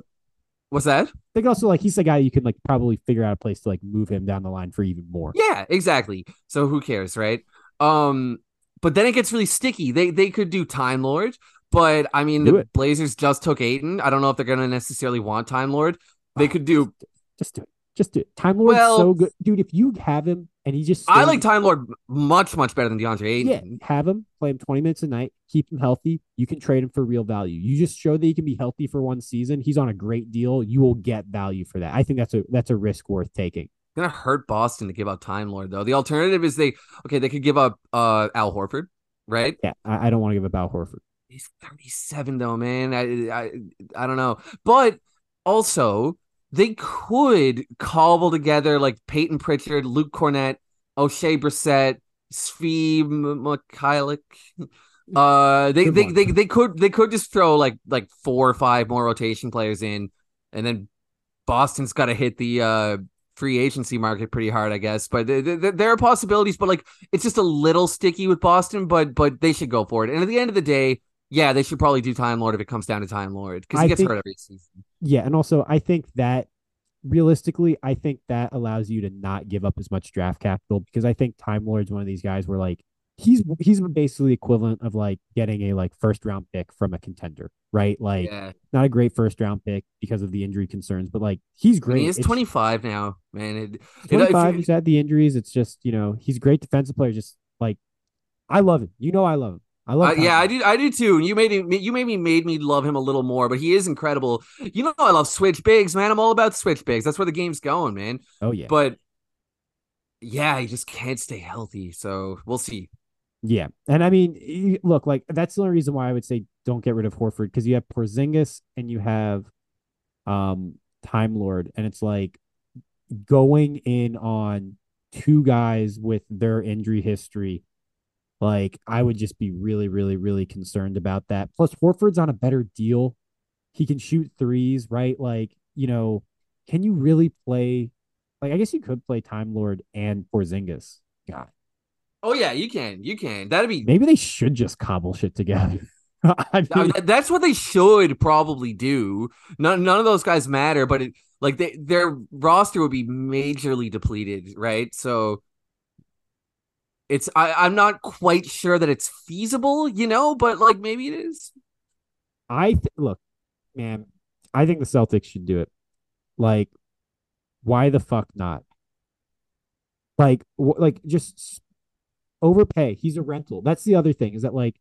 What's that? They could also like he's the guy you can like probably figure out a place to like move him down the line for even more. Yeah, exactly. So who cares, right? Um, but then it gets really sticky. They they could do Time Lord, but I mean Do the it. Blazers just took Ayton. I don't know if they're gonna necessarily want Time Lord. They Oh, could do. Just do it. Just do it. Time Lord's Well- so good, dude. If you have him and he just I like Time Lord much much better than DeAndre Ayton. Yeah, have him play him 20 minutes a night, keep him healthy. You can trade him for real value. You just show that he can be healthy for one season. He's on a great deal. You will get value for that. I think that's a that's a risk worth taking. gonna hurt Boston to give up Time Lord though. The alternative is they okay they could give up uh Al Horford, right? Yeah, I, I don't want to give up Al Horford. He's 37 though, man. I I I don't know. But also they could cobble together like Payton Pritchard, Luke Kornet, Oshae Brissett, Svi Mykhailiuk. Uh they they, they they could they could just throw like like four or five more rotation players in and then Boston's got to hit the uh free agency market pretty hard, I guess. But th- th- there are possibilities, but like it's just a little sticky with Boston. But but they should go for it. And at the end of the day, yeah, they should probably do Time Lord if it comes down to Time Lord because he I gets think- hurt every season. Yeah, and also I think that realistically, I think that allows you to not give up as much draft capital because I think Time Lord's one of these guys where like he's he's basically equivalent of like getting a like first round pick from a contender, right? Like Yeah, not a great first round pick because of the injury concerns, but like he's I great. mean, he's 25 now, man. It, it- 25. He's had the injuries. It's just you know he's a great defensive player. Just like I love him. You know I love him. I love. Uh, yeah, I do. I do too. You made me. You made me made me love him a little more. But he is incredible. You know, I love switch bigs, man. I'm all about switch bigs. That's where the game's going, man. Oh yeah. But yeah, he just can't stay healthy. So we'll see. Yeah, and I mean, look, like that's the only reason why I would say don't get rid of Horford because you have Porzingis and you have, um, Time Lord, and it's like going in on two guys with their injury history. Like I would just be really, really, really concerned about that. Plus, Horford's on a better deal. He can shoot threes, right? Like you know, can you really play? Like I guess you could play Time Lord and Porzingis. God. Oh yeah, you can. You can. That'd be. Maybe they should just cobble shit together. I mean, that's what they should probably do. None, none of those guys matter, but it, like they, their roster would be majorly depleted, right? So it's I, I'm not quite sure that it's feasible, you know, but like maybe it is. I th- look, man. I think the Celtics should do it. Like, why the fuck not? Like, wh- like just overpay. He's a rental. That's the other thing is that like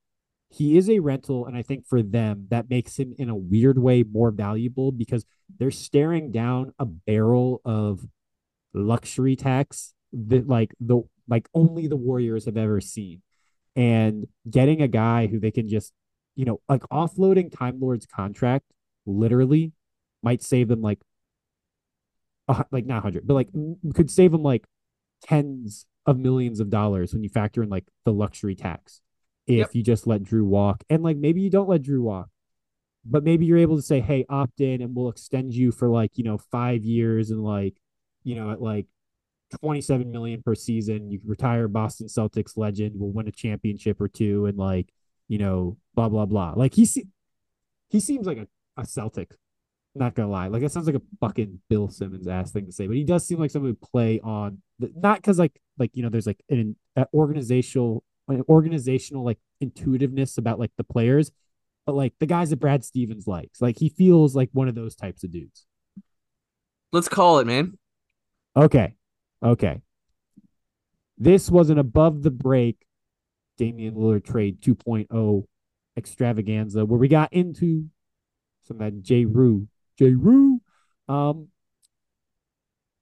he is a rental, and I think for them that makes him in a weird way more valuable because they're staring down a barrel of luxury tax that like the like only the Warriors have ever seen, and getting a guy who they can just you know like offloading Time Lord's contract literally might save them like uh, like not hundred, but like could save them like tens of millions of dollars when you factor in like the luxury tax if Yep. you just let Drew walk. And like maybe you don't let Drew walk, but maybe you're able to say, hey, opt in and we'll extend you for like, you know, five years and like, you know, at like 27 million per season. You can retire Boston Celtics legend, will win a championship or two, and like, you know, blah, blah, blah. Like he se- he seems like a, a Celtic. Not gonna lie, like that sounds like a fucking Bill Simmons ass thing to say, but he does seem like someone who play on the, not because like like you know there's like an, an organizational an organizational like intuitiveness about like the players, but like the guys that Brad Stevens likes, like he feels like one of those types of dudes. Let's call it, man. Okay, okay. This was an above the break Damian Lillard trade 2.0 extravaganza where we got into some of that J. Rue. J. Rue. Um,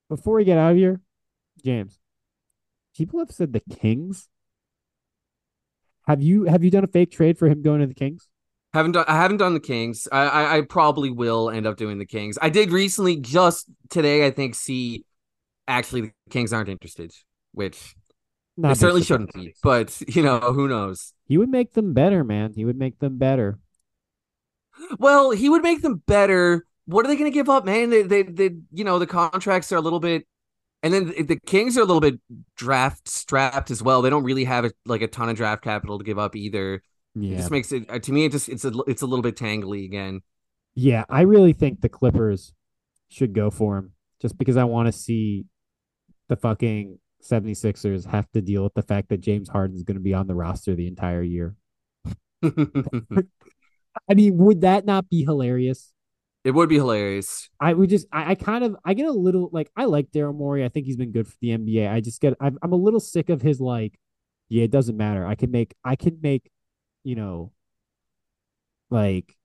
before we get out of here, James, people have said the Kings. Have you have you done a fake trade for him going to the Kings? Haven't done. I haven't done the Kings. I, I I probably will end up doing the Kings. I did recently, just today, I think. See, actually, the Kings aren't interested, which Not they certainly shouldn't be. But you know, who knows? He would make them better, man. He would make them better. Well, he would make them better. What are they going to give up, man? They, they, they, you know, the contracts are a little bit, and then the- the Kings are a little bit draft strapped as well. They don't really have a, like a ton of draft capital to give up either. It just makes it uh, to me. It just it's a it's a little bit tangly again. Yeah, I really think the Clippers should go for him just because I want to see the fucking 76ers have to deal with the fact that James Harden is going to be on the roster the entire year. I mean, would that not be hilarious? It would be hilarious. I would just, I, I kind of, I get a little like, I like Daryl Morey. I think he's been good for the NBA. I just get, I'm, I'm a little sick of his like, yeah, it doesn't matter. I can make, I can make, you know, like,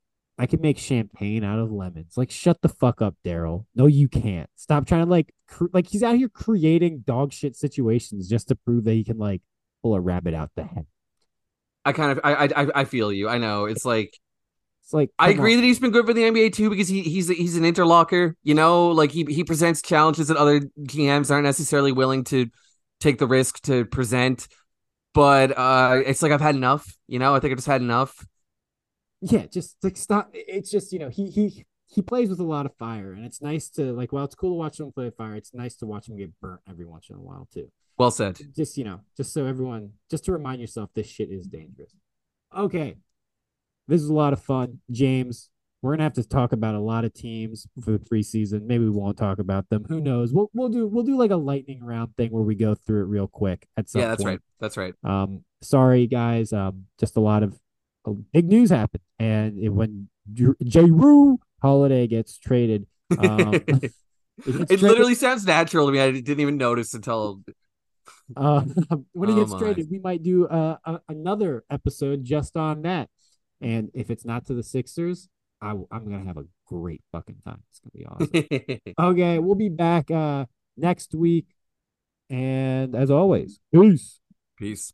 I can make champagne out of lemons. Like, shut the fuck up, Daryl. No, you can't. Stop trying to like, cr- like he's out here creating dog shit situations just to prove that he can like pull a rabbit out the head. I kind of, I, I, I feel you. I know it's like It's like I agree on. that he's been good for the NBA too because he he's he's an interlocker. You know, like he he presents challenges that other GMs aren't necessarily willing to take the risk to present. But uh, it's like I've had enough. You know, I think I've just had enough. Yeah, just like stop. It's just you know he he he plays with a lot of fire, and it's nice to like. While it's cool to watch him play with fire, it's nice to watch him get burnt every once in a while too. Well said. Just you know, just so everyone, just to remind yourself, this shit is dangerous. Okay, this is a lot of fun, James. We're gonna have to talk about a lot of teams for the preseason. Maybe we won't talk about them. Who knows? We'll we'll do we'll do like a lightning round thing where we go through it real quick at some Yeah, that's point. right. That's right. Um, sorry guys. Um, just a lot of big news happened, and it, when Jrue Holiday gets traded, um, it gets traded- literally sounds natural to me. I didn't even notice until uh, when he Oh gets my. traded, we might do uh, a, another episode just on that. And if it's not to the Sixers, I, am gonna have a great fucking time. It's gonna be awesome. okay, we'll be back uh next week, and as always, peace. peace.